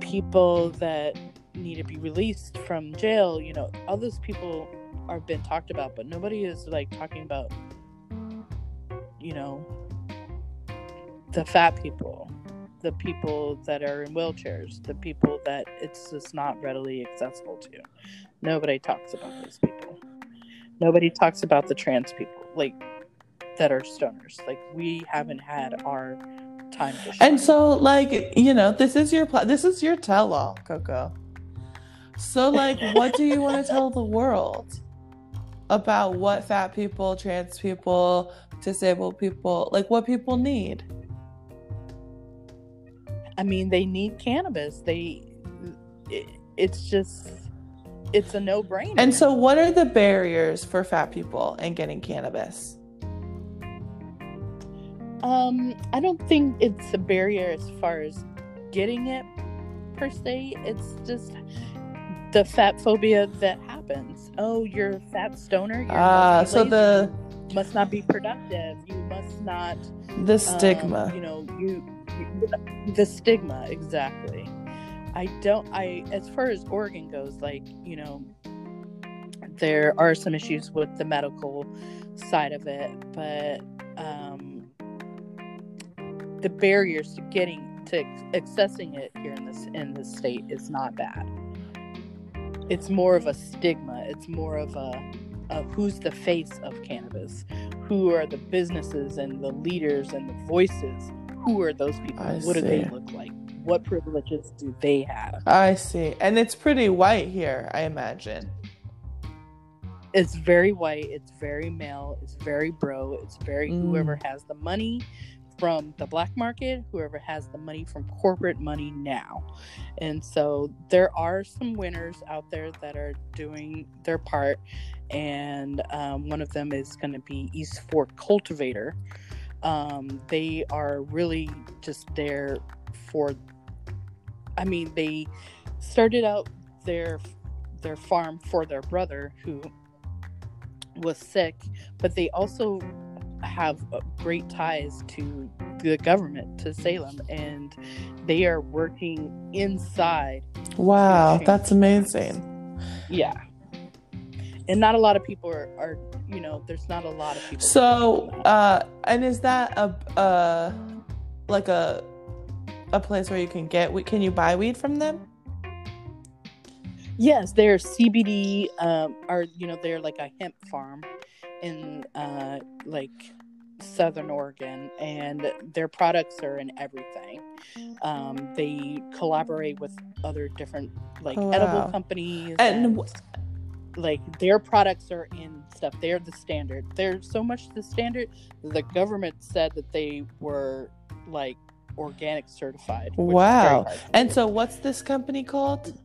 people that need to be released from jail. You know, all those people are been talked about, but nobody is like talking about, you know, the fat people, the people that are in wheelchairs, the people that it's just not readily accessible to. Nobody talks about those people. Nobody talks about the trans people, like that are stoners. Like we haven't had our time. And so, like, you know, this is your pla- this is your tell-all, Coco. So, like, what do you want to tell the world about what fat people, trans people, disabled people, like, what people need? I mean, they need cannabis. They, it, it's just, it's a no-brainer. And so, what are the barriers for fat people in getting cannabis? Um, I don't think it's a barrier as far as getting it per se. It's just the fat phobia that happens. Oh, you're a fat stoner. You Ah, must so the must not be productive. You must not. the um, stigma. you know, you, you the stigma exactly. I don't. I as far as Oregon goes, like you know, there are some issues with the medical side of it, but um, the barriers to getting to accessing it here in this in this state is not bad. It's more of a stigma. It's more of a of who's the face of cannabis, who are the businesses and the leaders and the voices. Who are those people? I what do they look like? What privileges do they have? I see. And it's pretty white here, I imagine. It's very white. It's very male. It's very bro. It's very Mm. whoever has the money from the black market, whoever has the money from corporate money now. And so there are some winners out there that are doing their part. And um, one of them is going to be East Fork Cultivator. Um, they are really just there for. I mean, they started out their their farm for their brother who was sick, but they also have uh, great ties to the government, to Salem, and they are working inside. Wow, that's amazing. Yeah. And not a lot of people are, are you know, there's not a lot of people. So, uh, and is that a uh, like a a place where you can get? Can you buy weed from them? Yes, they're CBD, um, are you know they're like a hemp farm in uh, like Southern Oregon, and their products are in everything. Um, they collaborate with other different like Oh, edible wow. companies, And and, w- like their products are in stuff. They're the standard. They're so much the standard. The government said that they were like organic certified. which is very Wow. And do. so, what's this company called?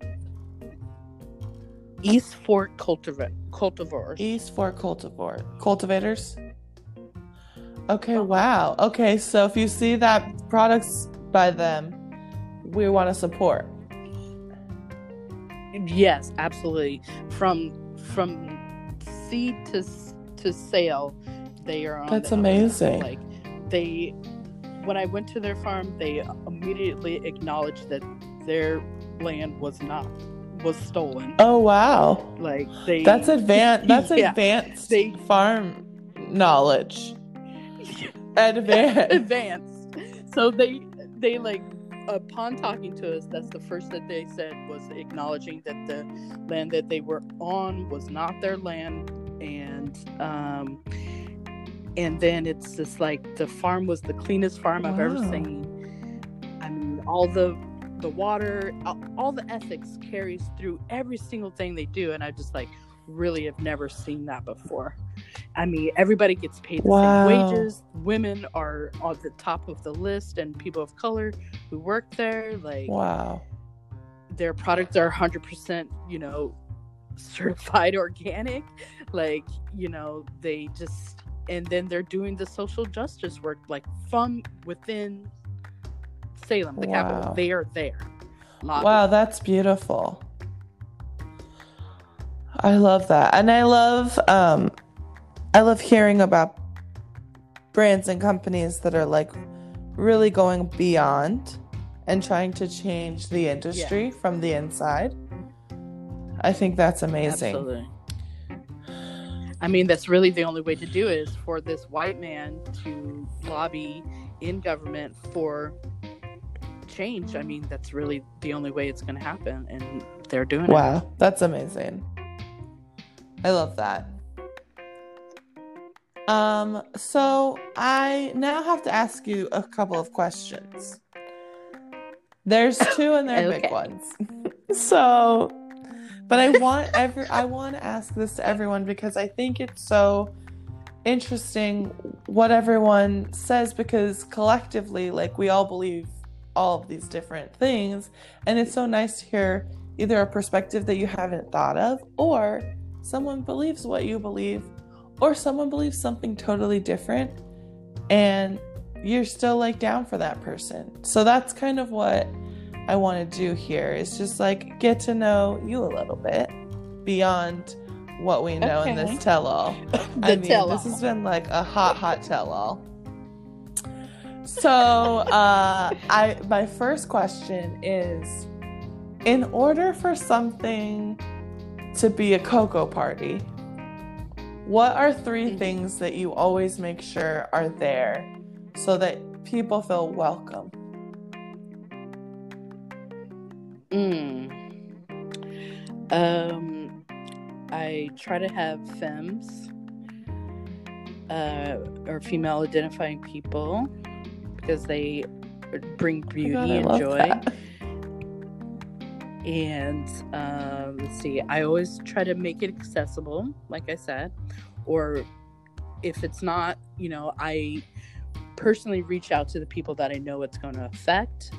East Fork Cultiva- Cultivars. East Fork Cultivar Cultivators. Okay, Uh-huh. wow. Okay, so if you see that products by them, we want to support. Yes, absolutely. From from seed to to sale, they are on. That's the amazing. Like they, when I went to their farm, they immediately acknowledged that their land was not was stolen. Oh wow, Like they. that's advanced. That's Yeah. advanced They- farm knowledge. Advanced. advanced. So they they like upon talking to us, that's the first that they said was acknowledging that the land that they were on was not their land, and um, and then it's just like the farm was the cleanest farm I've ever seen. I mean, all the the water, all, the ethics carries through every single thing they do, and I just like really have never seen that before. I mean, everybody gets paid the Wow. same wages. Women are on the top of the list, and people of color who work there, like Wow. their products are 100%, you know, certified organic. Like, you know, they just, and then they're doing the social justice work, like from within Salem, the Wow. capital. They are there. Wow, that's beautiful. I love that. And I love um I love hearing about brands and companies that are like really going beyond and trying to change the industry from the inside. I think that's amazing. Absolutely. I mean, that's really the only way to do it is for this white man to lobby in government for change. I mean, that's really the only way it's going to happen, and they're doing it. Wow, that's amazing. I love that. Um, so I now have to ask you a couple of questions. There's two and they're big Okay. ones. so but I want every I want to ask this to everyone because I think it's so interesting what everyone says because collectively like we all believe all of these different things and it's so nice to hear either a perspective that you haven't thought of or someone believes what you believe or someone believes something totally different and you're still like down for that person. So that's kind of what I want to do here is just like get to know you a little bit beyond what we know in this tell all. I mean, tell-all. this has been like a hot, hot tell all. So, uh, I my first question is: In order for something to be a Coco party, what are 3 Mhm. things that you always make sure are there so that people feel welcome? Mm. Um, I try to have femmes, uh, or female identifying people, because they bring Oh beauty God, and joy. that. And um, let's see, I always try to make it accessible, like I said, or if it's not, you know, I personally reach out to the people that I know it's going to affect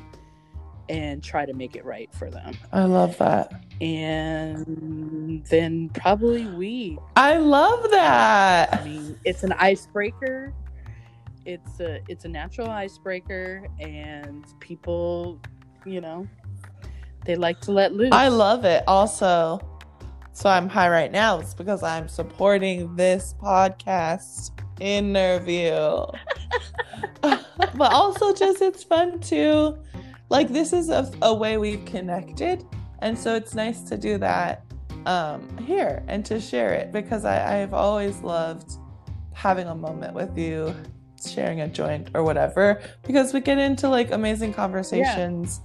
and try to make it right for them. I love that. And then probably we. I love that. I mean, it's an icebreaker. It's a it's a natural icebreaker, and people, you know, they like to let loose. I love it. Also, so I'm high right now. It's because I'm supporting this podcast interview. but also, just it's fun too. Like this is a, a way we've connected, and so it's nice to do that um, here and to share it because I, I've always loved having a moment with you, sharing a joint or whatever, because we get into like amazing conversations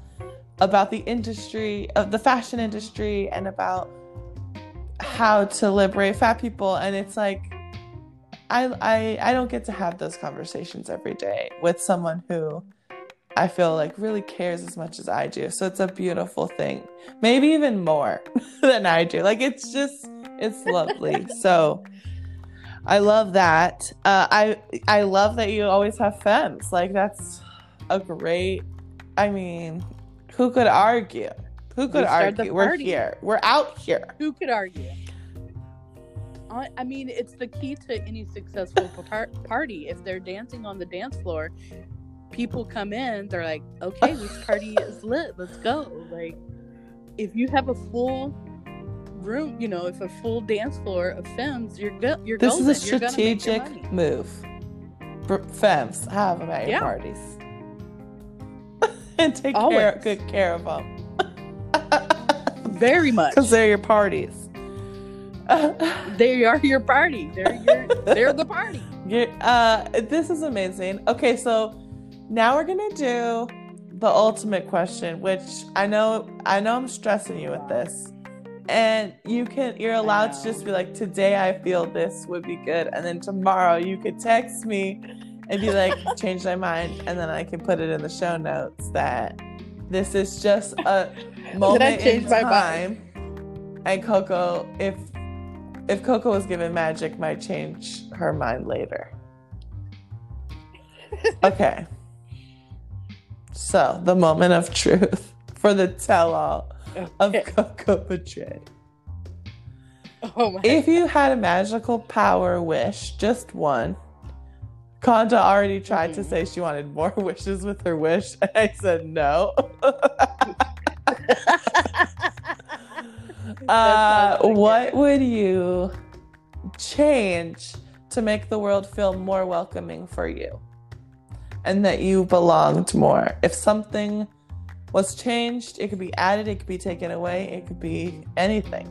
about the industry of the fashion industry and about how to liberate fat people and it's like I, I I don't get to have those conversations every day with someone who I feel like really cares as much as I do. So it's a beautiful thing. Maybe even more than I do. Like it's just it's lovely. so I love that. Uh, I I love that you always have femmes. Like that's a great. I mean, who could argue? Who could We argue? We're here. We're out here. Who could argue? I I mean, it's the key to any successful party. If they're dancing on the dance floor, people come in, they're like, okay, this party is lit. Let's go. Like, if you have a full room, you know, if a full dance floor of femmes, you're good. You're This golden. is a You're gonna make your strategic move. Femmes have them at your Yeah. parties and take care, good care of them Very much. because they're your parties. They are your party. They're your. they're the party. Uh, this is amazing. Okay, so now we're gonna do the ultimate question, which I know I know I'm stressing you with this. And you can you're allowed to just be like, today I feel this would be good, and then tomorrow you could text me and be like, change my mind, and then I can put it in the show notes that this is just a moment in change my time. And Coco, if if Coco was given magic, might change her mind later. Okay. So the moment of truth for the tell-all of Okay. Coco Madrid. Oh my. If you had a magical power wish, just one. Conda already tried to Mhm. say she wanted more wishes with her wish, and I said no. uh, like what it. would you change to make the world feel more welcoming for you and that you belonged more? If something was changed, it could be added, it could be taken away, it could be anything.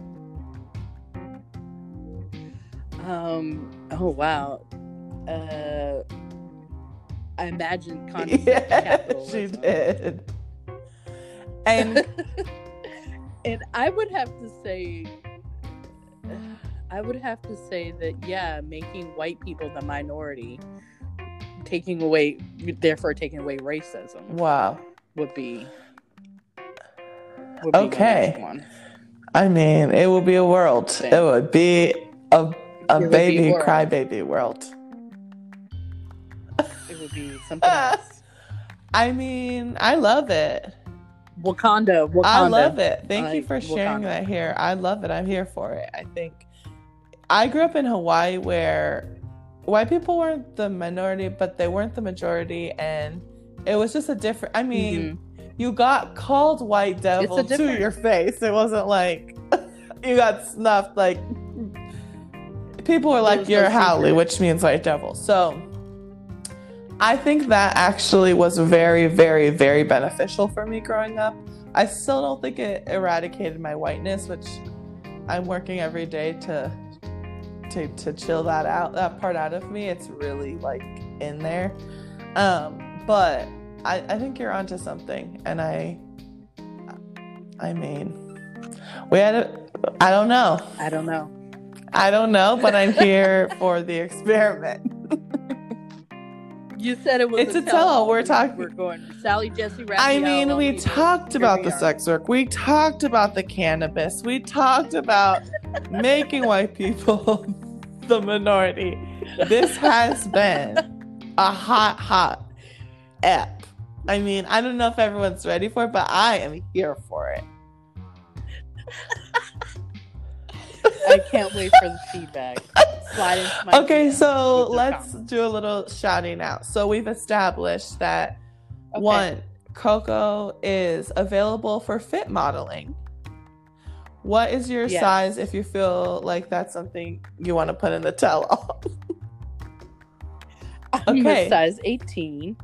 Um. Oh wow. Uh. I imagine concept Yeah, she did. And and I would have to say, I would have to say that yeah, making white people the minority, taking away, therefore taking away racism wow. would be. Would be Okay. one. I mean, it would be a world. Same. It would be a a It would baby world. crybaby world. It would be something else. I mean, I love it. Wakanda. Wakanda. I love it. Thank I you for sharing Wakanda. that here. I love it. I'm here for it. I think I grew up in Hawaii where white people weren't the minority, but they weren't the majority, and it was just a different. I mean, mm-hmm. You got called white devil to your face. It wasn't like you got snuffed. Like people were like, "You're no haole," which means white devil. So. I think that actually was very, very, very beneficial for me growing up. I still don't think it eradicated my whiteness, which I'm working every day to to to chill that out, that part out of me. It's really like in there. Um, but I, I think you're onto something, and I I mean, we had a I don't know. I don't know. I don't know, but I'm here for the experiment. You said it was. It's a tell-all. We're talking- We're going Sally Jessy. Raphael, I mean, we talked Here about we the are. sex work. We talked about the cannabis. We talked about making white people the minority. This has been a hot, hot ep. I mean, I don't know if everyone's ready for it, but I am here for it. I can't wait for the feedback. slide into my Okay, so let's comments. do a little shouting out. So we've established that Okay. one, Coco is available for fit modeling. What is your Yes. size if you feel like that's something you want to put in the tell all? I'm Okay. a size 18.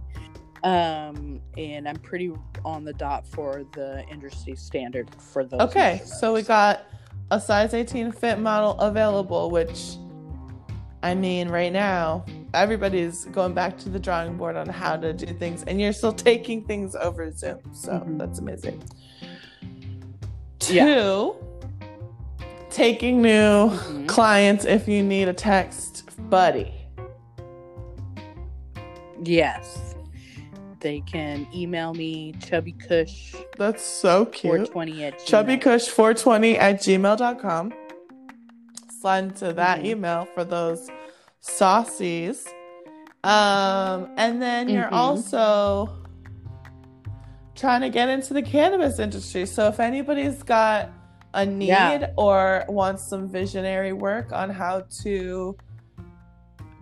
Um, and I'm pretty on the dot for the industry standard for those. Okay, so we got a size 18 fit model available, which I mean, right now, everybody's going back to the drawing board on how to do things, and you're still taking things over Zoom. So Mhm. that's amazing. Two, Yeah. taking new Mhm. clients if you need a text buddy. Yes. They can email me chubbycush That's so cute. 420 at Chubby gmail. Kush 420 at gmail.com. Slide to that Mhm. email for those saucies. Um, and then you're Mhm. also trying to get into the cannabis industry. So if anybody's got a need Yeah. or wants some visionary work on how to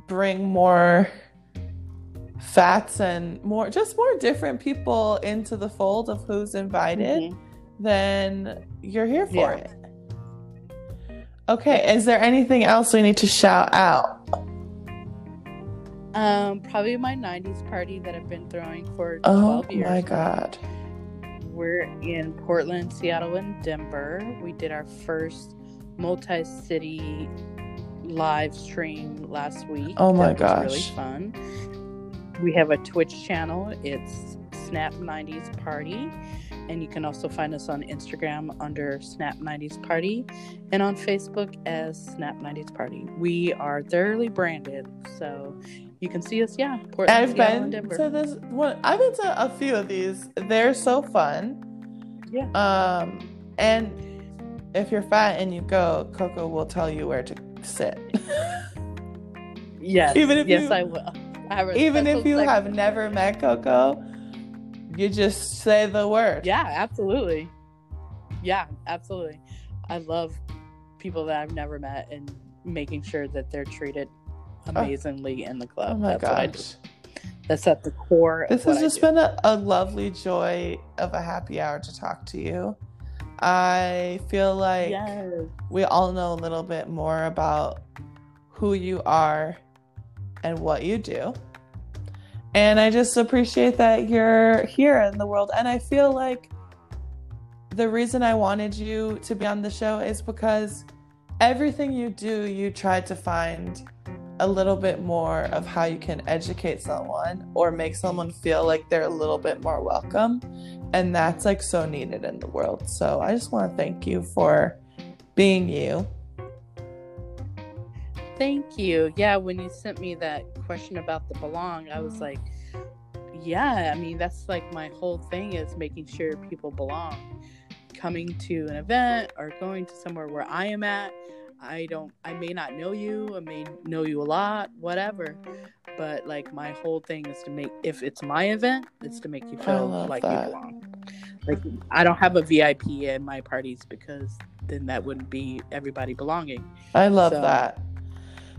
bring more fats and more just more different people into the fold of who's invited Mhm. then you're here for Yeah. it. Okay, is there anything else we need to shout out? Um, probably my 90s party that I've been throwing for 12 Oh years. my god. We're in Portland, Seattle, and Denver. We did our first multi city live stream last week. Oh my that was gosh. really fun. We have a Twitch channel. It's Snap 90s Party. And you can also find us on Instagram under Snap 90s Party and on Facebook as Snap 90s Party. We are thoroughly branded, so you can see us, yeah. Portland, I've Seattle, been Denver. to this one. I've been to a few of these. They're so fun. Yeah. Um, and if you're fat and you go, Coco will tell you where to sit. Yes, Even if yes, you- I will. A Even if you section have never met Coco, you just say the word. Yeah, absolutely. Yeah, absolutely. I love people that I've never met and making sure that they're treated ah. amazingly in the club. Oh my That's what I do. gosh. That's at the core. This has just been a, a lovely joy of a happy hour to talk to you. I feel like Yes. we all know a little bit more about who you are and what you do. And I just appreciate that you're here in the world. And I feel like the reason I wanted you to be on the show is because everything you do, you try to find a little bit more of how you can educate someone or make someone feel like they're a little bit more welcome. And that's like so needed in the world. So I just want to thank you for being you. Thank you. Yeah, when you sent me that question about the belong, I was mm-hmm. like, yeah, I mean, that's like my whole thing is making sure people belong. Coming to an event or going to somewhere where I am at, I don't, I may not know you, I may know you a lot, whatever. But like, my whole thing is to make, if it's my event, it's to make you feel like that. you belong. Like, I don't have a VIP in my parties because then that wouldn't be everybody belonging. I love So- that.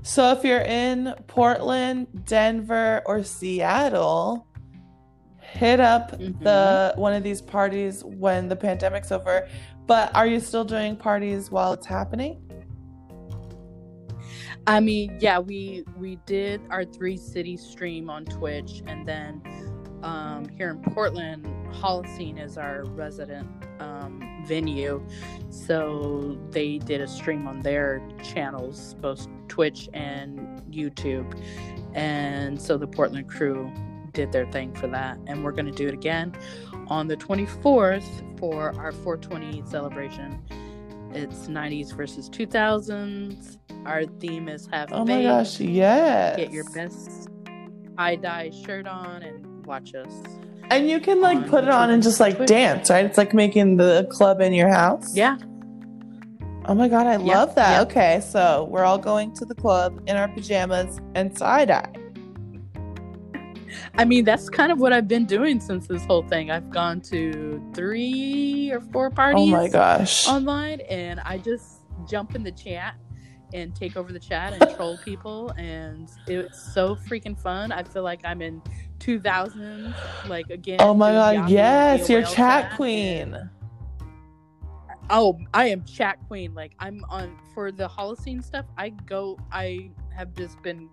So if you're in Portland, Denver, or Seattle, hit up Mhm. the one of these parties when the pandemic's over. But are you still doing parties while it's happening? I mean, yeah, we we did our three city stream on Twitch, and then um, here in Portland, Holocene is our resident um, venue, so they did a stream on their channels, both Twitch and YouTube, and so the Portland crew did their thing for that, and we're gonna do it again on the 24th for our 420 celebration. It's 90s versus 2000s. Our theme is have Oh faith. my gosh, yes. Get your best tie dye shirt on and watch us. And you can like put it on and just like Twitch. dance, right? It's like making the club in your house. Yeah, Oh my god, I Yeah, love that. yeah. Okay, so we're all going to the club in our pajamas and side eye. I mean that's kind of what I've been doing since this whole thing. I've gone to three or four parties Oh my gosh. online, and I just jump in the chat and take over the chat and troll people, and it's so freaking fun. I feel like I'm in 2000s, like again. Oh my god, Yahoo yes, you're chat and- queen. Oh, I am chat queen. Like I'm on for the Holocene stuff. I go. I have just been,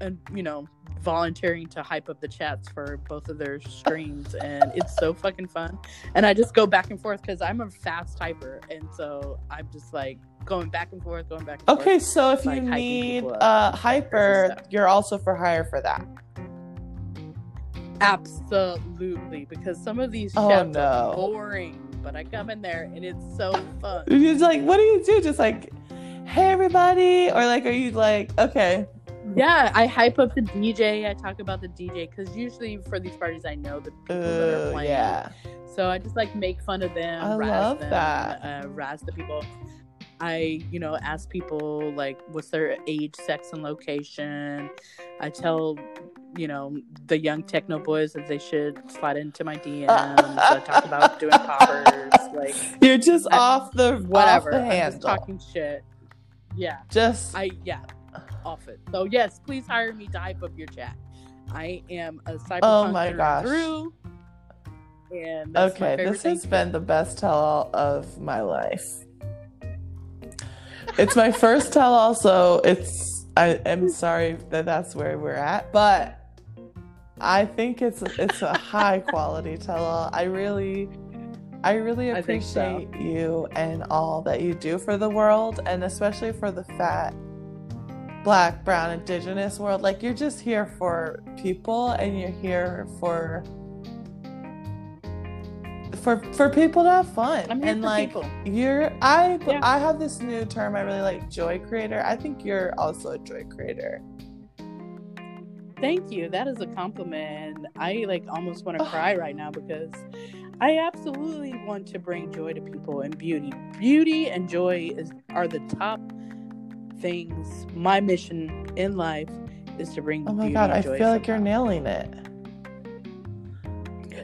uh, you know, volunteering to hype up the chats for both of their streams, and it's so fucking fun. And I just go back and forth because I'm a fast typer, and so I'm just like going back and forth, going back. And Okay, forth. so if like, you need a uh hyper, you're also for hire for that. Absolutely because some of these Oh, no. are boring, but I come in there and it's so fun. It's like, what do you do? Just like, hey everybody, or like, are you like, okay, Yeah, I hype up the DJ. I talk about the DJ because usually for these parties, I know the people that are playing. yeah, So I just like make fun of them. I love them, that. Uh, razz the people. I, you know, ask people like what's their age, sex, and location. I tell, you know, the young techno boys that they should slide into my DMs. I uh, talk about doing poppers, like you're just I- off the whatever. off the handle. just talking shit. Yeah. Just I yeah, off it. So yes, please hire me to hype up your chat. I am a cyberpunk Oh my through gosh. through. And okay. This has been the best tell all of my life. It's my first tell all, so it's. I am sorry that that's where we're at, but I think it's it's a high quality tell all. I really, I really I so. appreciate you and all that you do for the world, and especially for the fat, black, brown, indigenous world. Like you're just here for people, and you're here for for for people to have fun I'm here and for like people. you're I Yeah. I have this new term I really like joy creator. I think you're also a joy creator. Thank you. That is a compliment. I like almost want to cry right now because I absolutely want to bring joy to people and beauty. Beauty and joy is are the top things. My mission in life is to bring Oh my god, I feel like you're nailing it.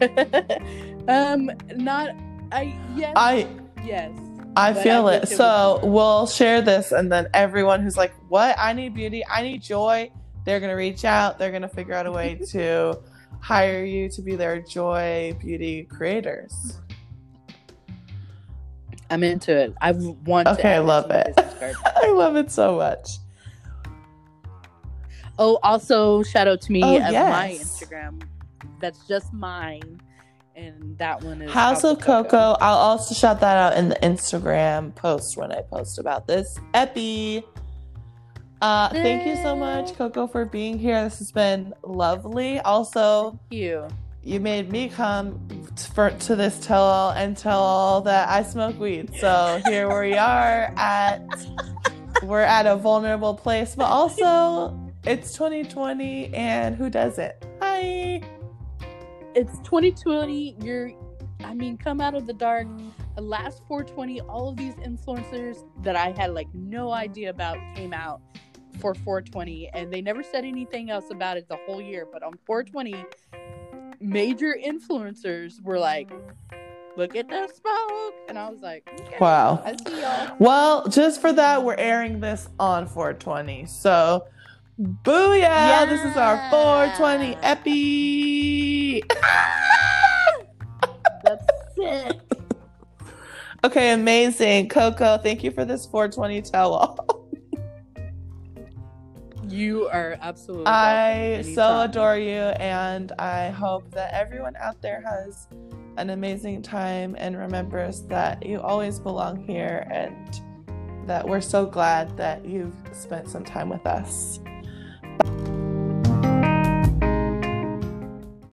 um, not I yes I yes. I feel I it So we'll share this and then everyone who's like, "What? I need beauty. I need joy." They're going to reach out. They're going to figure out a way to hire you to be their joy beauty creators. I'm into it. I want to. Okay, I love it. I love it so much. Oh, also shout out to me Oh, as my. Instagram. That's just mine, and that one is House of Coco. I'll also shout that out in the Instagram post when I post about this epi. Uh, thank you so much, Coco, for being here. This has been lovely. Also, Thank you. you made me come t- for to this tell all and tell all that I smoke weed. So here we are at we're at a vulnerable place, but also it's 2020 and who does it? Hi. It's 2020. You're, I mean, come out of the dark. The last 420, all of these influencers that I had like no idea about came out for 420, and they never said anything else about it the whole year. But on 420, major influencers were like, "Look at the smoke," and I was like, okay, Wow. I see y'all." Well, just for that, we're airing this on 420. So, booyah! Yeah, this is our 420 epi. That's sick. Okay, amazing. Coco, thank you for this 420 tell all. You are absolutely. I so adore you, and I hope that everyone out there has an amazing time and remembers that you always belong here and that we're so glad that you've spent some time with us.